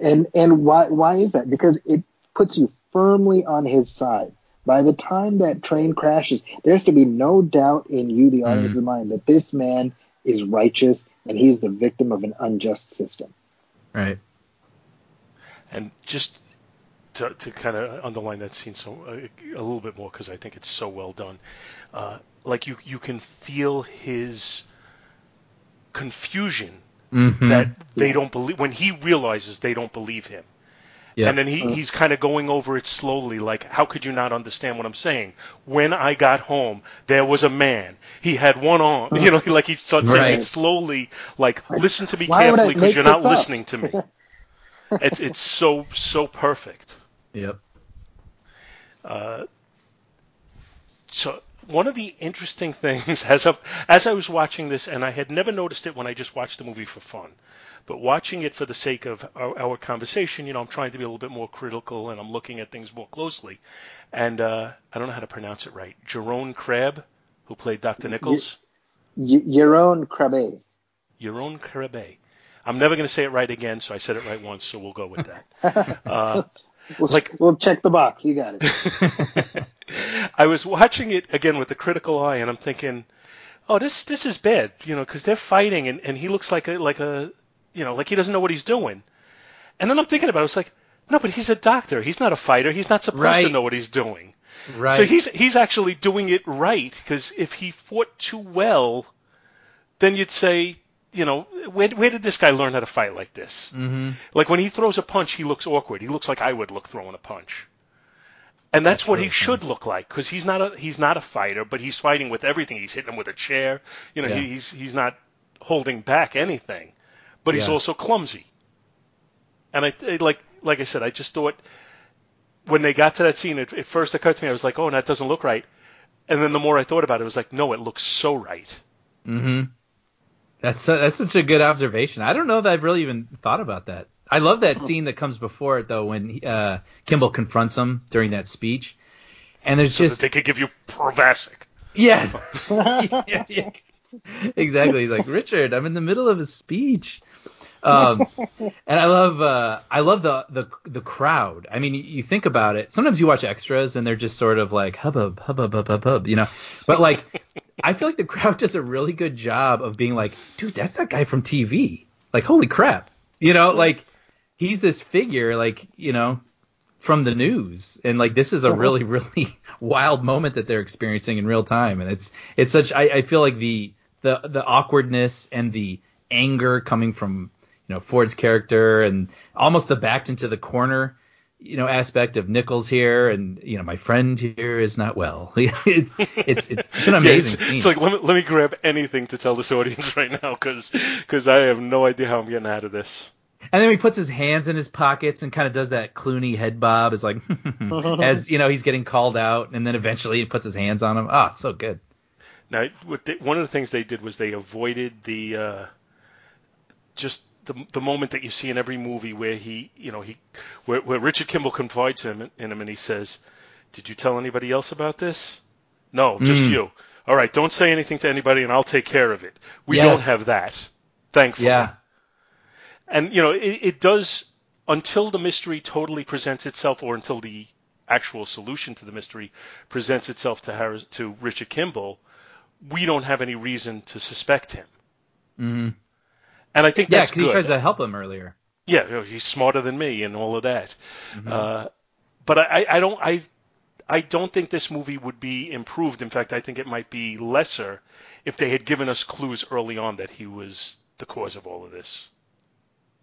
and and why why is that? Because it puts you firmly on his side. By the time that train crashes, there has to be no doubt in you, the audience's mind, that this man is righteous and he's the victim of an unjust system. Right. And just to, to kind of underline that scene so uh, a little bit more because I think it's so well done. Uh, like you you can feel his confusion Mhm. that they don't believe when he realizes they don't believe him. Yeah. And then he, he's kind of going over it slowly, like, how could you not understand what I'm saying? When I got home, there was a man. He had one arm. [LAUGHS] You know, like he starts saying Right. it slowly, like, listen to me Why carefully because you're not up?" listening to me. [LAUGHS] it's it's so so perfect. Yep. Uh, so one of the interesting [LAUGHS] things as I, as I was watching this, and I had never noticed it when I just watched the movie for fun, but watching it for the sake of our, our conversation, you know, I'm trying to be a little bit more critical and I'm looking at things more closely. And uh, I don't know how to pronounce it right. Jerome Crab, who played Dr. Nichols. Y- Jeroen Krabbé. Jeroen Krabbé. I'm never going to say it right again, so I said it right once, so we'll go with that. [LAUGHS] Uh, We'll, Like- we'll check the box. You got it. [LAUGHS] I was watching it again with a critical eye, and I'm thinking, oh, this this is bad, you know, because they're fighting, and, and he looks like a like a, you know, like he doesn't know what he's doing. And then I'm thinking about it. It's like, no, but he's a doctor. He's not a fighter. He's not supposed to know what he's doing. Right. So he's he's actually doing it right because if he fought too well, then you'd say, you know, where where did this guy learn how to fight like this? hmm Like when he throws a punch, he looks awkward. He looks like I would look throwing a punch. And that's, That's what really he should look like because he's not a he's not a fighter, but he's fighting with everything. He's hitting him with a chair. You know, Yeah. he, he's he's not holding back anything, but he's Yeah. also clumsy. And I I- like like I said, I just thought when they got to that scene, it, it first occurred to me, I was like, oh, that doesn't look right. And then the more I thought about it, it was like, no, it looks so right. hmm That's that's such a good observation. I don't know that I've really even thought about that. I love that scene that comes before it though, when uh, Kimball confronts him during that speech, and there's So just they could give you Provasic. yeah, [LAUGHS] yeah, yeah. [LAUGHS] exactly. He's like Richard, I'm in the middle of a speech. Um, [LAUGHS] and I love uh, I love the, the the crowd. I mean, you, think about it. Sometimes you watch extras and they're just sort of like hubbub, hubbub, hubbub, hubbub, you know. But like, I feel like the crowd [LAUGHS] does a really good job of being like, dude, that's that guy from TV. Like, holy crap, you know, like he's this figure, like you know, from the news, and like this is a uh-huh. really [LAUGHS] really wild moment that they're experiencing in real time, and it's it's such. I, I feel like the the the awkwardness and the anger coming from you know Ford's character and almost the backed into the corner you know aspect of Nichols here and you know my friend here is not well. [LAUGHS] it's, it's it's an Yeah, amazing it's, scene. it's like let me, let me grab anything to tell this audience [LAUGHS] right now because because I have no idea how I'm getting out of this. And then he puts his hands in his pockets and kind of does that Clooney head bob, is like, [LAUGHS] as you know, he's getting called out, and then eventually he puts his hands on him. Ah, it's so good. Now, what they, one of the things they did was they avoided the uh, just the, the moment that you see in every movie where he, you know, he where, where Richard Kimball confides him in him and he says, "Did you tell anybody else about this?" No, just Mm. you. All right, don't say anything to anybody, and I'll take care of it. We Yes. don't have that, thankfully. Yeah, and you know it, it does until the mystery totally presents itself or until the actual solution to the mystery presents itself to Harris, to Richard Kimball we don't have any reason to suspect him. Hmm and I think yeah, that's because he tries to help him earlier. yeah he's smarter than me and all of that. Mm-hmm. uh, but I- I don't I I don't think this movie would be improved. In fact I think it might be lesser if they had given us clues early on that he was the cause of all of this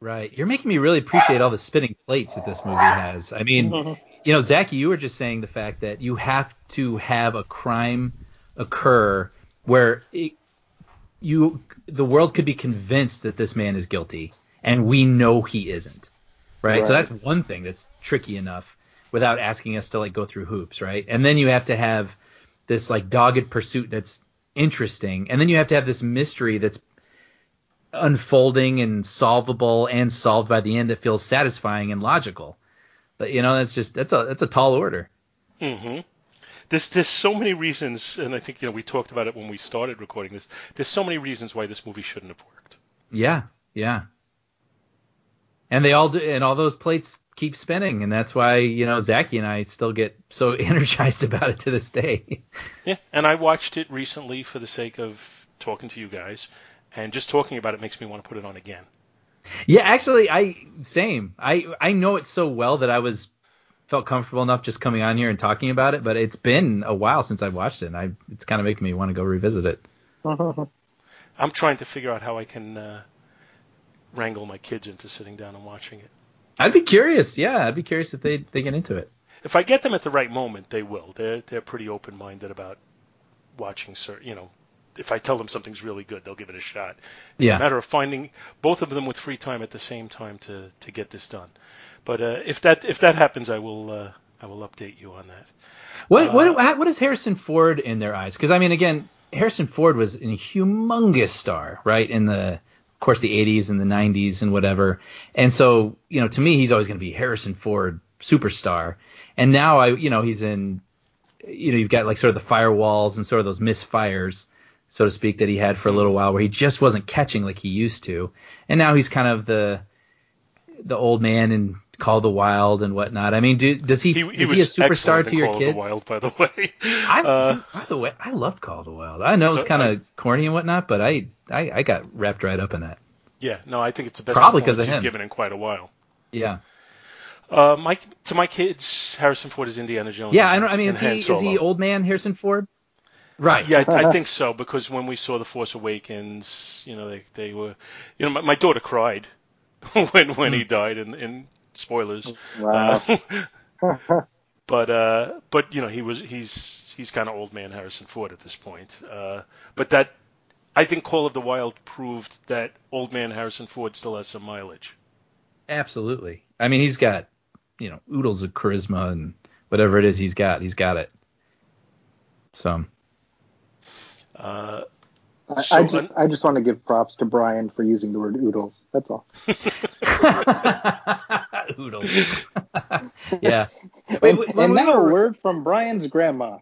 Right. You're making me really appreciate all the spinning plates that this movie has. I mean, mm-hmm. you know, Zachy, you were just saying the fact that you have to have a crime occur where it, you the world could be convinced that this man is guilty and we know he isn't. Right? So that's one thing that's tricky enough without asking us to like go through hoops, right? And then you have to have this like dogged pursuit that's interesting. And then you have to have this mystery that's unfolding and solvable and solved by the end that feels satisfying and logical. But you know, that's just that's a that's a tall order. Mm-hmm. There's there's so many reasons, and I think you know we talked about it when we started recording this. There's so many reasons why this movie shouldn't have worked. Yeah, yeah. and they all do, and all those plates keep spinning, and that's why you know Zachy and I still get so [LAUGHS] energized about it to this day. Yeah, and I watched it recently for the sake of talking to you guys, and just talking about it makes me want to put it on again. Yeah, actually, I same. I I know it so well that I was felt comfortable enough just coming on here and talking about it, but it's been a while since I've watched it. And I it's kind of making me want to go revisit it. [LAUGHS] I'm trying to figure out how I can uh, wrangle my kids into sitting down and watching it. I'd be curious. Yeah, I'd be curious if they they get into it. If I get them at the right moment, they will. They're they're pretty open minded about watching certain. You know, if I tell them something's really good, they'll give it a shot. It's Yeah. a matter of finding both of them with free time at the same time to to get this done. But uh, if that if that happens, I will uh, I will update you on that. What Uh, what what is Harrison Ford in their eyes? Because I mean, again, Harrison Ford was a humongous star, right? In the of course the 80s and the 90s and whatever. And so you know, to me, he's always going to be Harrison Ford superstar. And now I, you know, he's in, you know, you've got like sort of the firewalls and sort of those misfires, so to speak, that he had for a little while, where he just wasn't catching like he used to. And now he's kind of the the old man in Call of the Wild and whatnot. I mean, do, does he, He, is he he a superstar to your Call kids? Of the Wild, by the way. I, [LAUGHS] Uh, dude, by the way, I loved Call of the Wild. I know it's kind of corny and whatnot, but I, I I got wrapped right up in that. yeah, no, I think it's the best probably because he's him. given in quite a while. Yeah. Uh, my to my kids, Harrison Ford is Indiana Jones. Yeah, I don't. I mean, is he is he old man Harrison Ford? Right. Yeah, I, I think so because when we saw The Force Awakens, you know, they they were, you know, my, my daughter cried [LAUGHS] when when Hmm. he died, and, and spoilers. Wow. Uh, [LAUGHS] [LAUGHS] but uh, but you know, he was he's he's kind of old man Harrison Ford at this point. Uh, but that I think Call of the Wild proved that old man Harrison Ford still has some mileage. Absolutely. I mean, he's got you know oodles of charisma and whatever it is he's got, he's got it. So Uh, I, So, I just un- I just want to give props to Brian for using the word oodles. That's all. [LAUGHS] [LAUGHS] oodles. [LAUGHS] yeah. And, Wait, wait, and we now a word from Brian's grandma.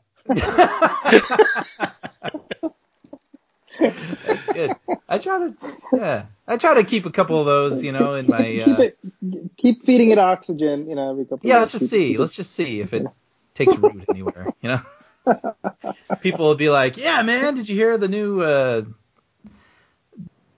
That's good. I try to, yeah, I try to keep a couple of those, you know, in my. keep Uh, it, keep feeding it oxygen. You know, every couple. yeah, of let's just see. Let's just see if it takes root anywhere. You know, [LAUGHS] people will be like, "Yeah, man, did you hear the new?" uh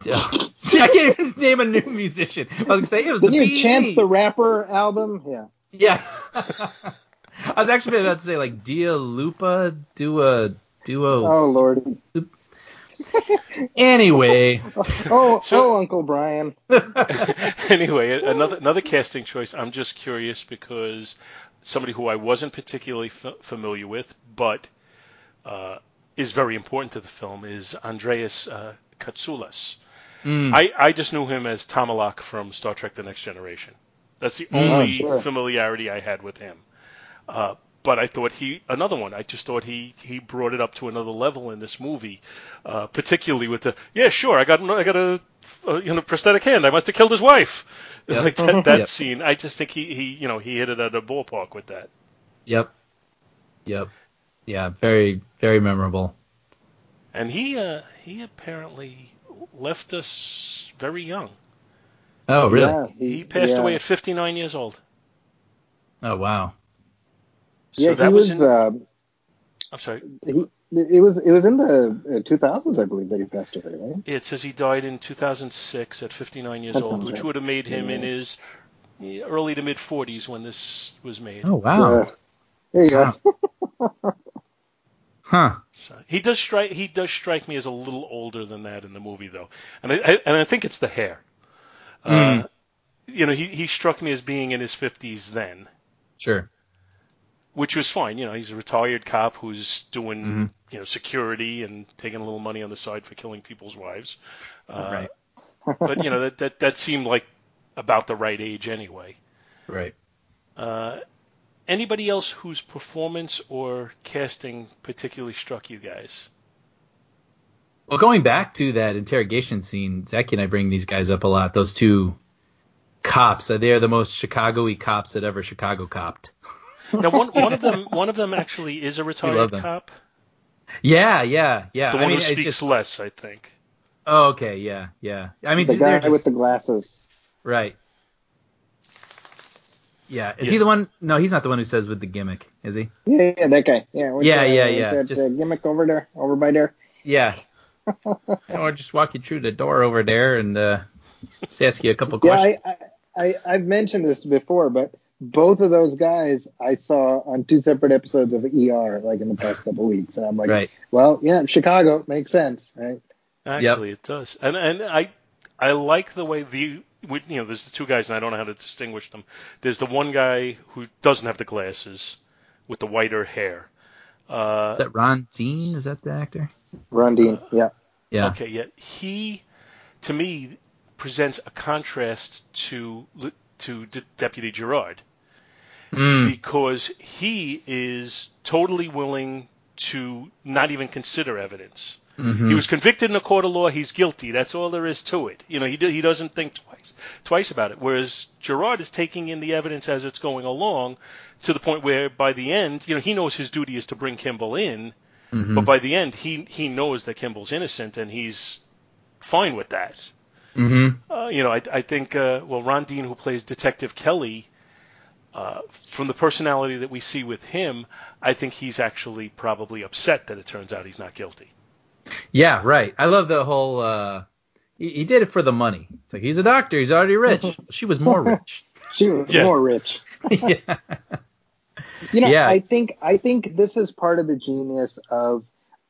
[LAUGHS] See, I can't even name a new musician. I was gonna say it was the the, new Bee Chance the Rapper album. Yeah. Yeah. [LAUGHS] I was actually about to say like Dia Lupa, Dua, Duo. Oh Lord. Anyway, Oh, So- oh, Uncle Brian. anyway, another another casting choice. I'm just curious because somebody who I wasn't particularly f- familiar with, but uh, is very important to the film, is Andreas uh, Katsoulas. Mm. I, I just knew him as Tomalak from Star Trek: The Next Generation. That's the Mm. only Oh, sure. familiarity I had with him. Uh, but I thought he another one. I just thought he he brought it up to another level in this movie, uh, particularly with the yeah sure I got I got a, a you know prosthetic hand I must have killed his wife [LAUGHS] Yep. like that, that Yep. scene. I just think he he you know he hit it at a ballpark with that. yep, yep, yeah, very very memorable. And he uh, he apparently left us very young. Oh really? Yeah, He passed yeah. away at 59 years old. Oh wow. So Yeah, that he was, was. in, uh, I'm sorry. he, it was. It was in the uh, 2000s, I believe, that he passed away, right? It says he died in 2006 at 59 years That old, which right. would have made him in his early to mid 40s when this was made. Oh wow. Yeah. There you go. Huh. So he does strike he does strike me as a little older than that in the movie though, and I, I and I think it's the hair. Uh, you know, he he struck me as being in his 50s then, Sure. Which was fine. You know, he's a retired cop who's doing Mhm. you know security and taking a little money on the side for killing people's wives. Uh, Right. [LAUGHS] But you know that that that seemed like about the right age anyway. Right. Uh, anybody else whose performance or casting particularly struck you guys? Well, going back to that interrogation scene, Zach and I bring these guys up a lot. Those two cops, they are the most Chicago-y cops that ever Chicago copped. Now, one [LAUGHS] one of them one of them actually is a retired cop. Yeah, yeah, yeah. The I one mean, who speaks just less, I think. oh, okay, yeah, yeah. I mean, the guy just with the glasses. right. Yeah. Is Yeah. he the one? No, he's not the one who says with the gimmick, is he? Yeah, yeah, that guy. Yeah, Yeah, that- yeah, yeah, That, just- uh, gimmick over there, over by there. Yeah. [LAUGHS] or just walk you through the door over there and uh, just ask you a couple Yeah, questions. I, I, I, I've mentioned this before, but both of those guys I saw on two separate episodes of ER, like in the past couple weeks, and I'm like, right. well, yeah, Chicago makes sense, right? Actually, it does, and and I I like the way the you know there's the two guys, and I don't know how to distinguish them. There's the one guy who doesn't have the glasses with the whiter hair. Uh, Is that Ron Dean? Is that the actor? Ron Dean, yeah. Yeah. Okay, yeah, he to me presents a contrast to to D- Deputy Gerard Mm. because he is totally willing to not even consider evidence. Mhm. He was convicted in a court of law. He's guilty. That's all there is to it. You know, he do, he doesn't think twice twice about it. Whereas Gerard is taking in the evidence as it's going along, to the point where by the end, you know, he knows his duty is to bring Kimball in, Mhm. but by the end, he he knows that Kimball's innocent and he's fine with that. Mhm. Uh, you know, I, I think uh, well, Ron Dean, who plays Detective Kelly, uh, from the personality that we see with him, I think he's actually probably upset that it turns out he's not guilty. Yeah, right. I love the whole. Uh, he, he did it for the money. It's like he's a doctor. He's already rich. [LAUGHS] she was more rich. [LAUGHS] She was Yeah. more rich. [LAUGHS] yeah. You know, Yeah. I think I think this is part of the genius of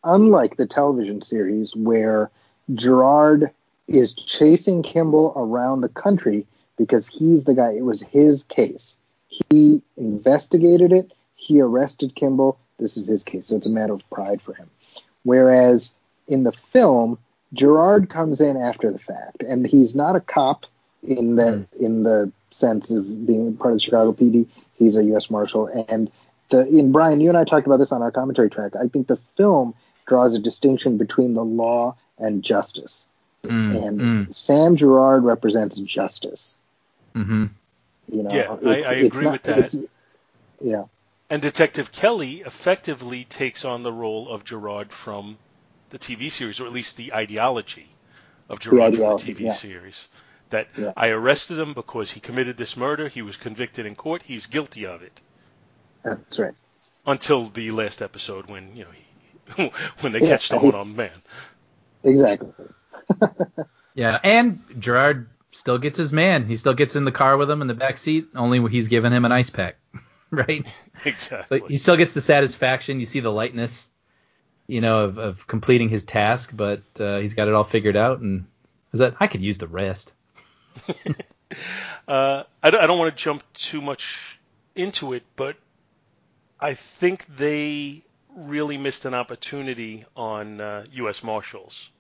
unlike the television series where Gerard is chasing Kimball around the country because he's the guy. It was his case. He investigated it. He arrested Kimball. This is his case. So it's a matter of pride for him. Whereas in the film, Gerard comes in after the fact, and he's not a cop in the in the sense of being part of the Chicago PD. He's a U.S. Marshal, and the in Brian, you and I talked about this on our commentary track. I think the film draws a distinction between the law and justice, Mm, and mm, Sam Gerard represents justice. mhm. You know, Yeah, I- It's- I it's agree not- with that. Yeah, And Detective Kelly effectively takes on the role of Gerard from the TV series, or at least the ideology of Gerard from ideology, the TV yeah. series. That Yeah. I arrested him because he committed this murder. He was convicted in court. He's guilty of it. that's right. Until the last episode, when you know he, [LAUGHS] when they Yeah, catch the he- one-armed um, man. Exactly. [LAUGHS] Yeah, and Gerard still gets his man. He still gets in the car with him in the back seat. Only he's giving him an ice pack, [LAUGHS] right? [LAUGHS] So Exactly. he still gets the satisfaction. You see the lightness, you know, of, of completing his task, but uh, he's got it all figured out. And is that I could use the rest. [LAUGHS] Uh, I don't, I don't want to jump too much into it, but I think they really missed an opportunity on uh, U.S. Marshals.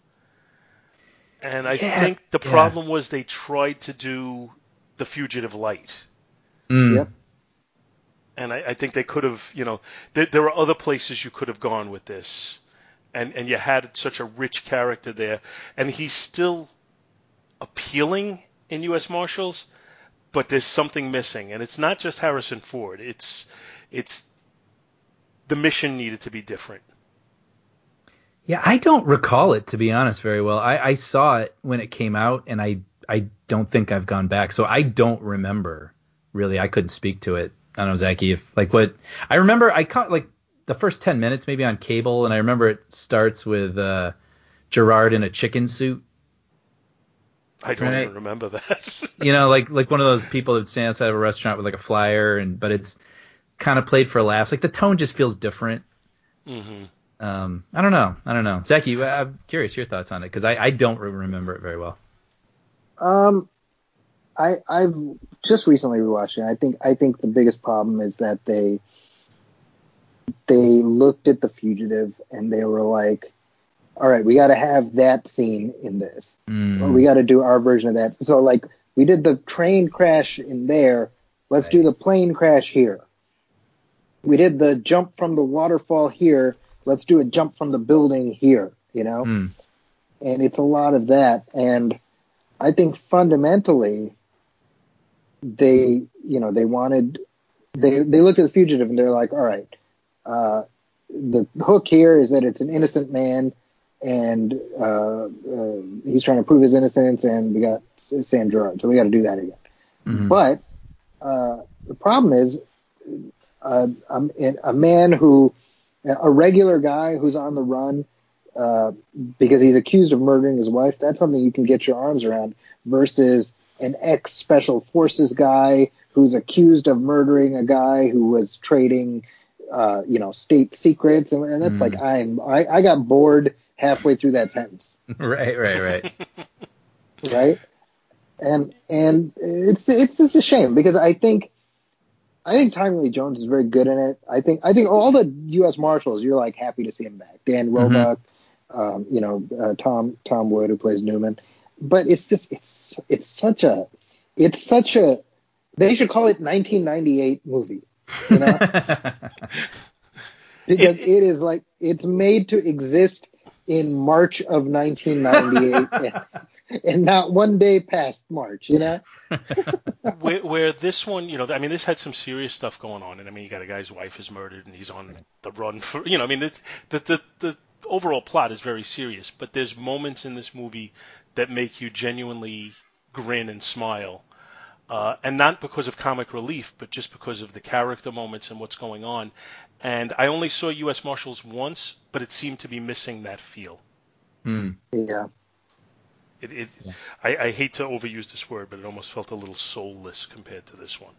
And I Yeah, think the yeah. problem was they tried to do the fugitive light. Mm. Yep. And I, I think they could have, you know, there, there are other places you could have gone with this. And, and you had such a rich character there. And he's still appealing in U.S. Marshals, but there's something missing. And it's not just Harrison Ford. It's, it's, the mission needed to be different. Yeah, I don't recall it to be honest very well. I, I saw it when it came out, and I I don't think I've gone back, so I don't remember really. I couldn't speak to it. I don't know, Zachy, if like what I remember, I caught like the first ten minutes maybe on cable, and I remember it starts with uh, Gerard in a chicken suit. I don't Right. even remember that. [LAUGHS] You know, like like one of those people that stand outside of a restaurant with like a flyer, and but it's kind of played for laughs. Like the tone just feels different. hmm Um, I don't know. I don't know. Zachy, I'm curious your thoughts on it because I, I don't re- remember it very well. Um, I I've just recently rewatched it. I think I think the biggest problem is that they they looked at the fugitive and they were like, all right, we got to have that scene in this. Mm. We got to do our version of that. So like we did the train crash in there. Let's do the plane crash here. We did the jump from the waterfall here. Let's do a jump from the building here. You know Mm. and it's a lot of that and i think fundamentally they you know they wanted they they looked at the fugitive and they're like all right uh the hook here is that it's an innocent man and uh, uh he's trying to prove his innocence and we got sam gerard so we got to do that again Mhm. but uh the problem is uh, um, a man who, a regular guy who's on the run uh, because he's accused of murdering his wife. That's something you can get your arms around. Versus an ex special forces guy who's accused of murdering a guy who was trading, uh, you know, state secrets, and, and that's mm. like I'm I, I got bored halfway through that sentence. [LAUGHS] right, right, right, right. And and it's it's just a shame because I think I think Tommy Lee Jones is very good in it. I think I think all the U.S. Marshals you're like happy to see him back. Dan. Roebuck, mm-hmm. um, you know uh, Tom Tom Wood who plays Newman, but it's just it's it's such a it's such a they should call it 1998 movie, you know, [LAUGHS] because it is like it's made to exist in March of 1998 [LAUGHS] and, [LAUGHS] and, not one day past March, you know. [LAUGHS] where, where, this one, you know, I mean, this had some serious stuff going on, and I mean, you got a guy's wife is murdered and he's on the run for, you know, I mean, the the the, the overall plot is very serious, but there's moments in this movie that make you genuinely grin and smile uh, and not because of comic relief, but just because of the character moments and what's going on. And I only saw U.S. Marshals once, but it seemed to be missing that feel. Mm. Yeah. It, it yeah. I, I, hate to overuse this word, but it almost felt a little soulless compared to this one.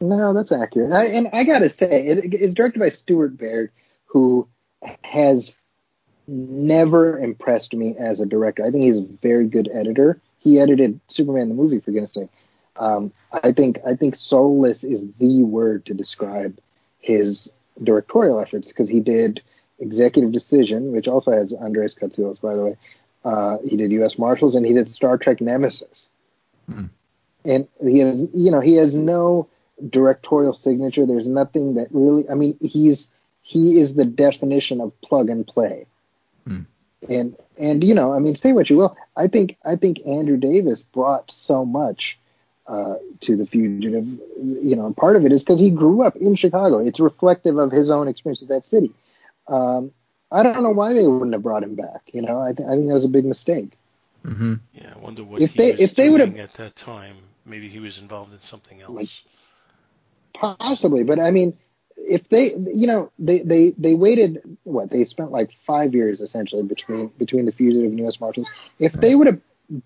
No, that's accurate. I, and I gotta say, it, it's directed by Stuart Baird, who has never impressed me as a director. I think he's a very good editor. He edited Superman the movie, for goodness sake. Um, I think I think soulless is the word to describe his directorial efforts because he did Executive Decision, which also has Andreas Katsulas, by the way. Uh, he did U.S. Marshals and he did Star Trek Nemesis. Hmm. And he has, you know, he has no directorial signature. There's nothing that really. I mean, he's he is the definition of plug and play. Hmm. And and you know, I mean, say what you will. I think I think Andrew Davis brought so much uh, to the fugitive. You know, part of it is because he grew up in Chicago. It's reflective of his own experience with that city. Um, I don't know why they wouldn't have brought him back. You know, I, th- I think that was a big mistake. Mm-hmm. Yeah, I wonder what if they if they would have at that time. Maybe he was involved in something else. Like, possibly, but I mean, if they, you know, they they they waited what they spent like five years essentially between between the fugitive and U.S. Marshals. If they would have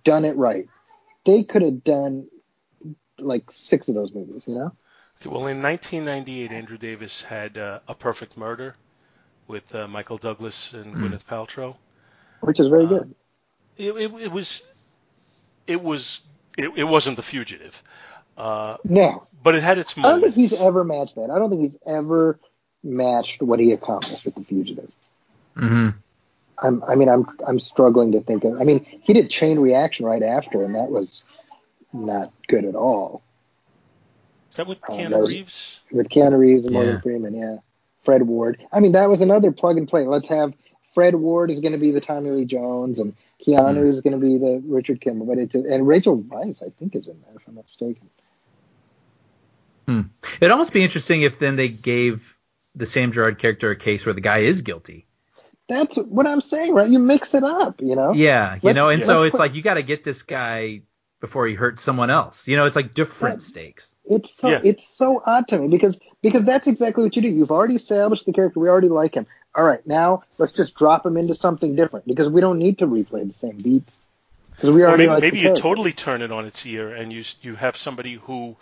done it right, they could have done like six of those movies, you know? Okay, well, in 1998, Andrew Davis had uh, A Perfect Murder with uh, Michael Douglas and mm. Gwyneth Paltrow, which is very uh, good. It, it, it, was, it was, it, it wasn't The Fugitive. Uh, no, but it had its moments. I don't think he's ever matched that. I don't think he's ever matched what he accomplished with The Fugitive. Mm-hmm. I'm, I mean, I'm, I'm struggling to think of. I mean, he did Chain Reaction right after, and that was not good at all. Is that with um, Keanu um, Reeves? With Keanu Reeves and yeah. Morgan Freeman, yeah. Fred Ward. I mean, that was another plug and play. Let's have Fred Ward is going to be the Tommy Lee Jones, and Keanu mm. is going to be the Richard Kimball. But it and Rachel Weisz, I think, is in there if I'm not mistaken. Hmm. It'd almost be interesting if then they gave the Sam Gerard character a case where the guy is guilty. That's what I'm saying, right? You mix it up, you know. Yeah, you let's, know, and so it's put, like you got to get this guy before he hurts someone else. You know, it's like different stakes. It's so yeah. it's so odd to me because because that's exactly what you do. You've already established the character. We already like him. All right, now let's just drop him into something different because we don't need to replay the same beats. Because we already well, maybe, like maybe you totally turn it on its ear and you you have somebody who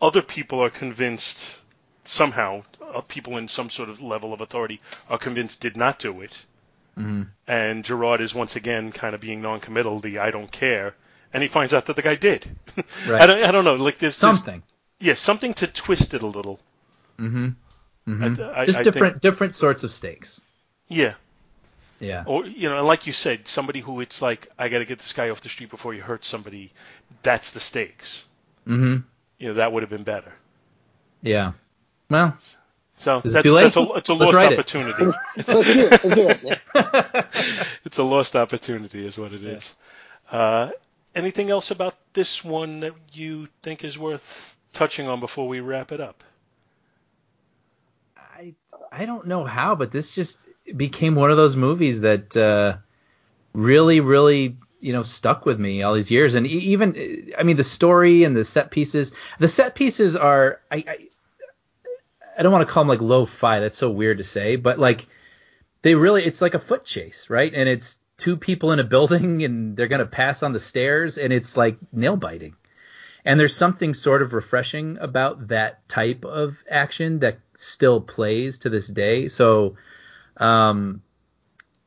other people are convinced somehow uh, people in some sort of level of authority are convinced did not do it. Mm-hmm. And Gerard is once again kind of being non-committal. The I don't care and he finds out that the guy did. [LAUGHS] Right. I don't, I don't know, like there's something. There's, yeah, something to twist it a little. Mm-hmm. mm-hmm. I, I, Just different think, different sorts of stakes. Yeah. Yeah. Or you know, like you said, somebody who it's like I got to get this guy off the street before he hurts somebody. That's the stakes. Mm-hmm. You know, that would have been better. Yeah. Well. So that's, that's a, it's a lost opportunity. [LAUGHS] [LAUGHS] It. it's a lost opportunity, is what it is. Yeah. Uh, anything else about this one that you think is worth touching on before we wrap it up? I I don't know how, but this just became one of those movies that uh, really, really you know stuck with me all these years and even i mean the story and the set pieces the set pieces are i i, I don't want to call them like low-fi that's so weird to say but like they really it's like a foot chase right and it's two people in a building and they're going to pass on the stairs and it's like nail biting and there's something sort of refreshing about that type of action that still plays to this day so um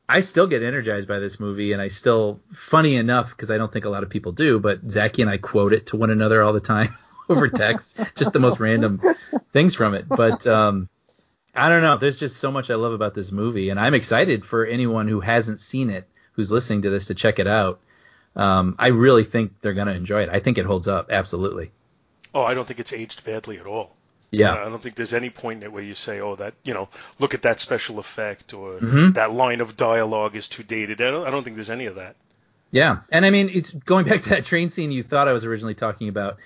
I still get energized by this movie, and I still, funny enough, because I don't think a lot of people do, but Zachy and I quote it to one another all the time [LAUGHS] over text, just the most random things from it. But um, I don't know. There's just so much I love about this movie, and I'm excited for anyone who hasn't seen it, who's listening to this, to check it out. Um, I really think they're gonna enjoy it. I think it holds up, absolutely. Oh, I don't think it's aged badly at all. Yeah. I don't think there's any point in it where you say, oh, that, you know, look at that special effect or Mhm. that line of dialogue is too dated. I don't, I don't think there's any of that. Yeah, and I mean, it's going [LAUGHS] back to that train scene you thought I was originally talking about.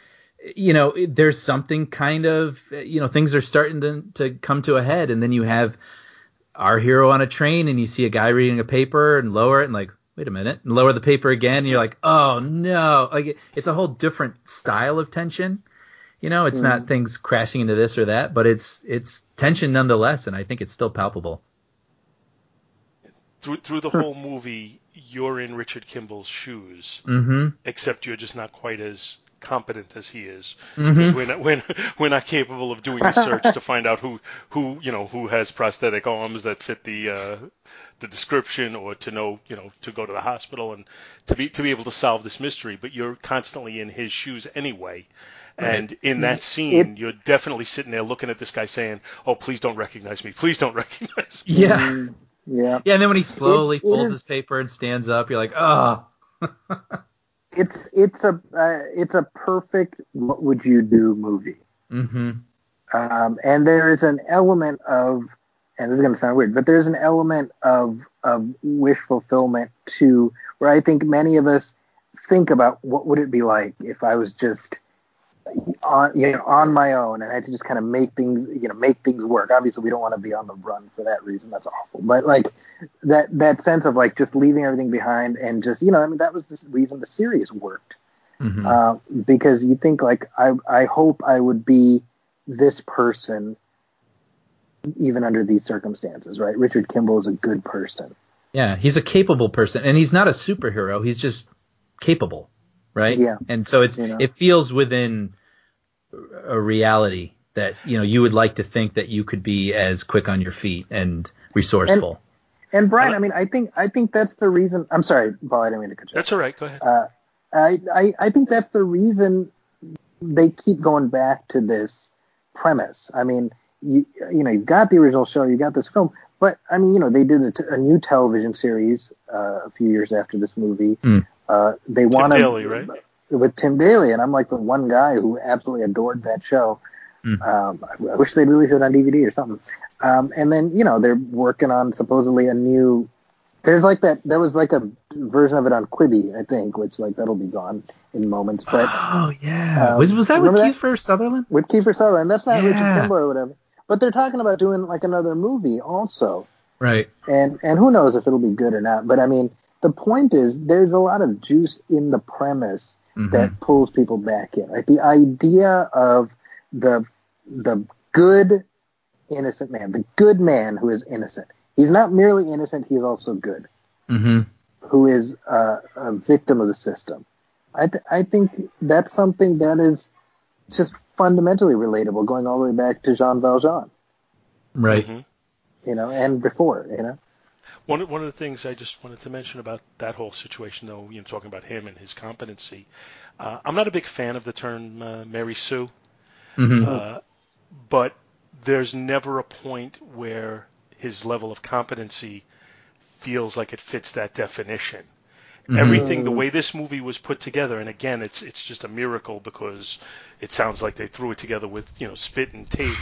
You know, there's something kind of, you know, things are starting to, to come to a head, and then you have our hero on a train, and you see a guy reading a paper and lower it, and like, wait a minute, and lower the paper again, and you're like, oh no, like it's a whole different style of tension. You know, it's not things crashing into this or that, but it's it's tension nonetheless, and I think it's still palpable. Through, through the whole movie, you're in Richard Kimball's shoes, Mm-hmm. except you're just not quite as competent as he is. Mhm. We're not, we're, we're not capable of doing the search to find out who, who, you know, who has prosthetic arms that fit the, uh, the description or to know, you know, to go to the hospital and to be, to be able to solve this mystery. But you're constantly in his shoes anyway. And in that scene, It- you're definitely sitting there looking at this guy saying, "Oh, please don't recognize me! Please don't [LAUGHS] recognize me!" Yeah. Mm, yeah. Yeah, and then when he slowly It- it folds is- his paper and stands up, you're like, oh. [LAUGHS] It's it's a uh, it's a perfect what would you do movie. mm-hmm. um, and there is an element of, and this is going to sound weird, but there's an element of of wish fulfillment to where I think many of us think about what would it be like if I was just on you know on my own and I had to just kind of make things you know make things work. Obviously, we don't want to be on the run for that reason. That's awful. But like that that sense of like just leaving everything behind and just you know I mean that was the reason the series worked Mm-hmm. uh, because you think like I I hope I would be this person even under these circumstances, right? Richard Kimball is a good person. Yeah, he's a capable person, and he's not a superhero. He's just capable, right? Yeah. And so it's You know. it feels within a reality that you know you would like to think that you could be as quick on your feet and resourceful. And Brian, I mean, I think I think that's the reason. I'm sorry, Paul, I didn't mean to cut you. That's all right. Go ahead. Uh, I, I I think that's the reason they keep going back to this premise. I mean, you you know, you've got the original show, you got this film, but I mean, you know, they did a, t- a new television series uh, a few years after this movie. Hmm. Uh, they Tim want Daly, right? with Tim Daly, and I'm like the one guy who absolutely adored that show. Mm. Um, I, I wish they'd release it on DVD or something. Um, and then you know they're working on supposedly a new. There's like that. That was like a version of it on Quibi, I think, which like that'll be gone in moments. But [GASPS] oh yeah, um, was was that with remember that? Kiefer Sutherland? with Kiefer Sutherland, that's not Richard Yeah. Kimball or whatever. But they're talking about doing like another movie also Right. and and who knows if it'll be good or not. But I mean, the point is, there's a lot of juice in the premise Mhm. that pulls people back in. Right, the idea of the the good innocent man, the good man who is innocent. He's not merely innocent; he's also good. Mm-hmm. Who is uh, a victim of the system. I th- I think that's something that is just fundamentally relatable, going all the way back to Jean Valjean, Right. Mhm. you know, and before, you know. One of, one of the things I just wanted to mention about that whole situation, though, you know, talking about him and his competency, uh, I'm not a big fan of the term uh, Mary Sue, Mm-hmm. uh, but there's never a point where his level of competency feels like it fits that definition. Mhm. Everything, the way this movie was put together, and again, it's it's just a miracle because it sounds like they threw it together with you know spit and tape.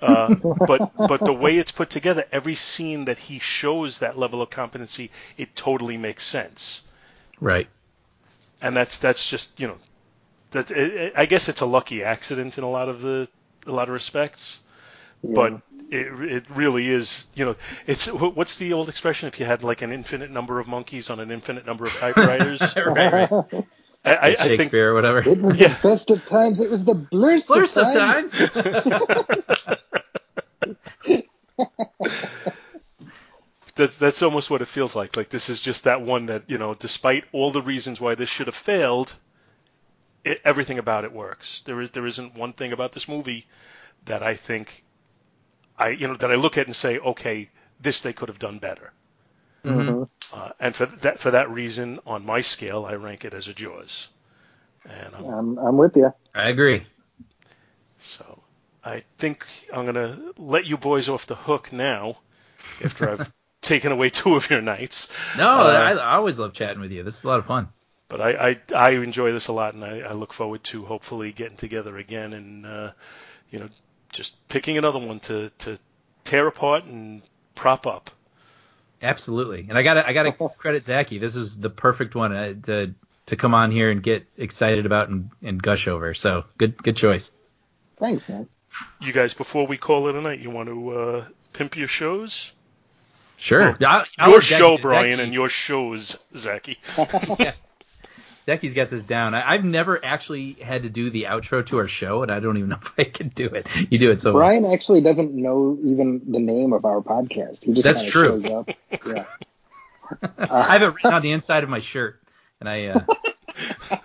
Uh, [LAUGHS] but but the way it's put together, every scene that he shows that level of competency, it totally makes sense. Right. And that's that's just you know, that it, it- I guess it's a lucky accident in a lot of the a lot of respects. Yeah. But it it really is. You know, it's what's the old expression? If you had like an infinite number of monkeys on an infinite number of typewriters, [LAUGHS] right, right. [LAUGHS] I, I, I think Shakespeare or whatever. It was Yeah. the best of times. It was the blurst, First of of times. Times. [LAUGHS] that's that's almost what it feels like. Like this is just that one that you know, despite all the reasons why this should have failed, it, everything about it works. There is there isn't one thing about this movie that I think I you know that I look at and say, okay, this they could have done better. Mhm. Uh, and for that for that reason, on my scale, I rank it as a Jaws. And I'm, I'm, I'm with you. I agree. so I think I'm gonna let you boys off the hook now, after I've [LAUGHS] taken away two of your nights. No, Uh, I, I always love chatting with you. This is a lot of fun. But I, I, I enjoy this a lot, and I, I look forward to hopefully getting together again and uh, you know just picking another one to, to tear apart and prop up. Absolutely. And I got to I got to [LAUGHS] credit Zachy. This is the perfect one uh, to to come on here and get excited about and, and gush over. So good good choice. Thanks, man. You guys, before we call it a night, you want to uh, pimp your shows? Sure. Well, I'll- I'll your let Zachy- show, Brian, Zachy- and your shows, Zachy. [LAUGHS] Zachy's got this down. I, I've never actually had to do the outro to our show, and I don't even [LAUGHS] know if I can do it. You do it so well. Brian actually doesn't know even the name of our podcast. He just That's true. shows up. Yeah. [LAUGHS] I have it written on the inside of my shirt, and I. Uh,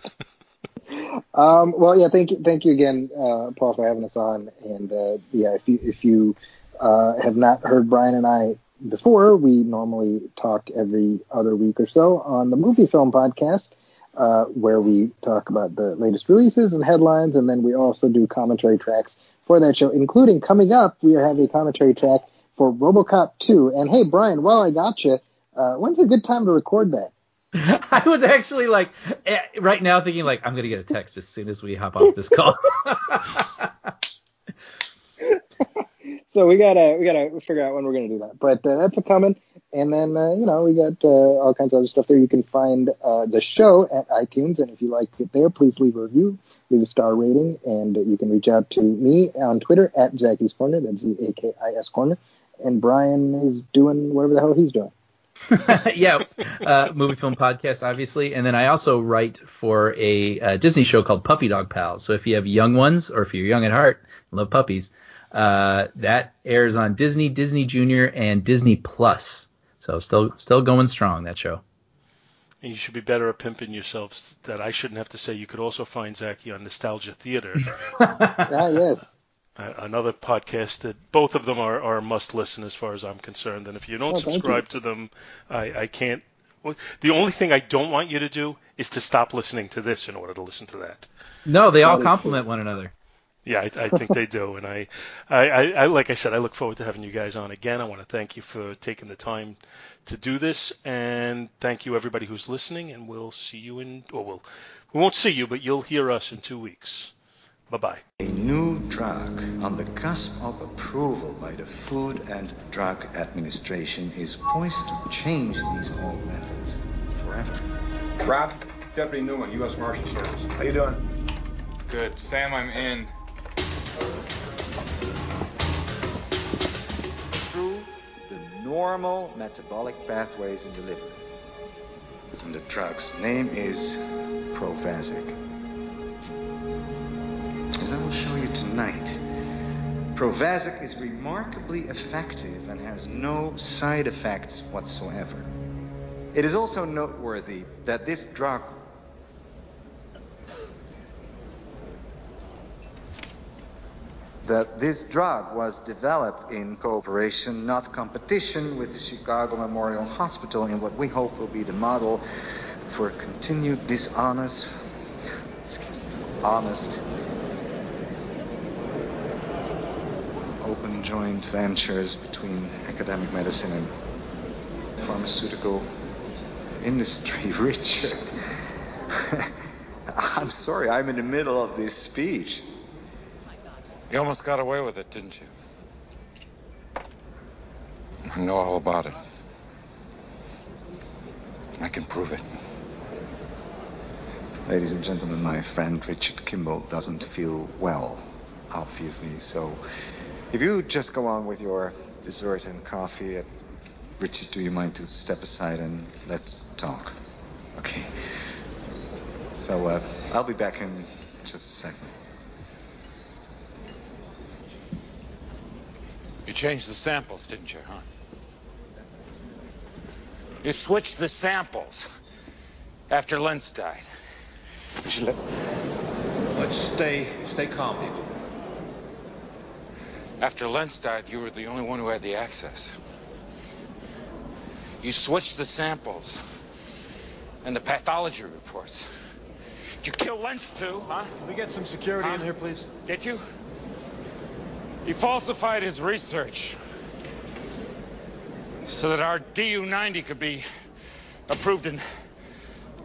Um, well, yeah, thank you, thank you again, uh, Paul, for having us on. And uh, yeah, if you if you uh, have not heard Brian and I before, we normally talk every other week or so on the Movie Film Podcast, uh, where we talk about the latest releases and headlines, and then we also do commentary tracks for that show, including coming up, we have a commentary track for RoboCop 2. And hey, Brian, while I got you, uh, when's a good time to record that? [LAUGHS] I was actually like eh, right now thinking like I'm gonna get a text as soon as we hop off this call. [LAUGHS] so we gotta we gotta figure out when we're gonna do that. But uh, that's a coming. And then uh, you know we got uh, all kinds of other stuff there. You can find uh, the show at iTunes, and if you like it there, please leave a review, leave a star rating, and you can reach out to me on Twitter at Jackie's Corner. That's Z A K I S Corner. And Brian is doing whatever the hell he's doing. [LAUGHS] yeah, uh, movie film podcast, obviously, and then I also write for a, uh Disney show called Puppy Dog Pals. So if you have young ones, or if you're young at heart, and love puppies, uh, that airs on Disney, Disney Junior, and Disney Plus. So still still going strong that show. And you should be better at pimping yourselves. That I shouldn't have to say. You could also find Zachy on Nostalgia Theater, [LAUGHS] Ah, yes. Another podcast that both of them are, are must listen as far as I'm concerned. And if you don't Oh, thank subscribe to them, I, I can't. well, The only thing I don't want you to do is to stop listening to this in order to listen to that. No, they all That is complement one another. Yeah, I, I think they do, [LAUGHS] and I, I, I, I, like I said, I look forward to having you guys on again. I want to thank you for taking the time to do this, and thank you everybody who's listening. And we'll see you in, or we'll, we won't see you, but you'll hear us in two weeks. Bye bye. A new drug on the cusp of approval by the Food and Drug Administration is poised to change these old methods forever. Rob, Deputy Newman, U.S. Marshal Service. How you doing? Good. Sam, I'm in. Through the normal metabolic pathways in the liver. And the drug's name is Provasic. As I will show you tonight, Provasic is remarkably effective and has no side effects whatsoever. It is also noteworthy that this drug that this drug was developed in cooperation, not competition, with the Chicago Memorial Hospital in what we hope will be the model for continued dishonest, excuse me, honest, open joint ventures between academic medicine and pharmaceutical industry. [LAUGHS] Richard, [LAUGHS] I'm sorry, I'm in the middle of this speech. You almost got away with it, didn't you? I know all about it. I can prove it. Ladies and gentlemen, my friend Richard Kimball doesn't feel well, obviously, so If you just go on with your dessert and coffee, uh, Richard, do you mind to step aside and let's talk? Okay. So, uh, I'll be back in just a second. You changed the samples, didn't you, huh? You switched the samples after Lentz died. Let, Let's stay, stay calm, people. After Lentz died, you were the only one who had the access. You switched the samples and the pathology reports. Did you kill Lentz too, huh? Can we get some security Huh? in here, please? Did you? He falsified his research so that RDU-90 could be approved and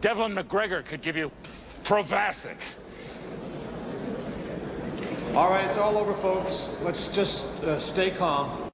Devlin MacGregor could give you Provasic. All right, it's all over, folks. Let's just uh, stay calm.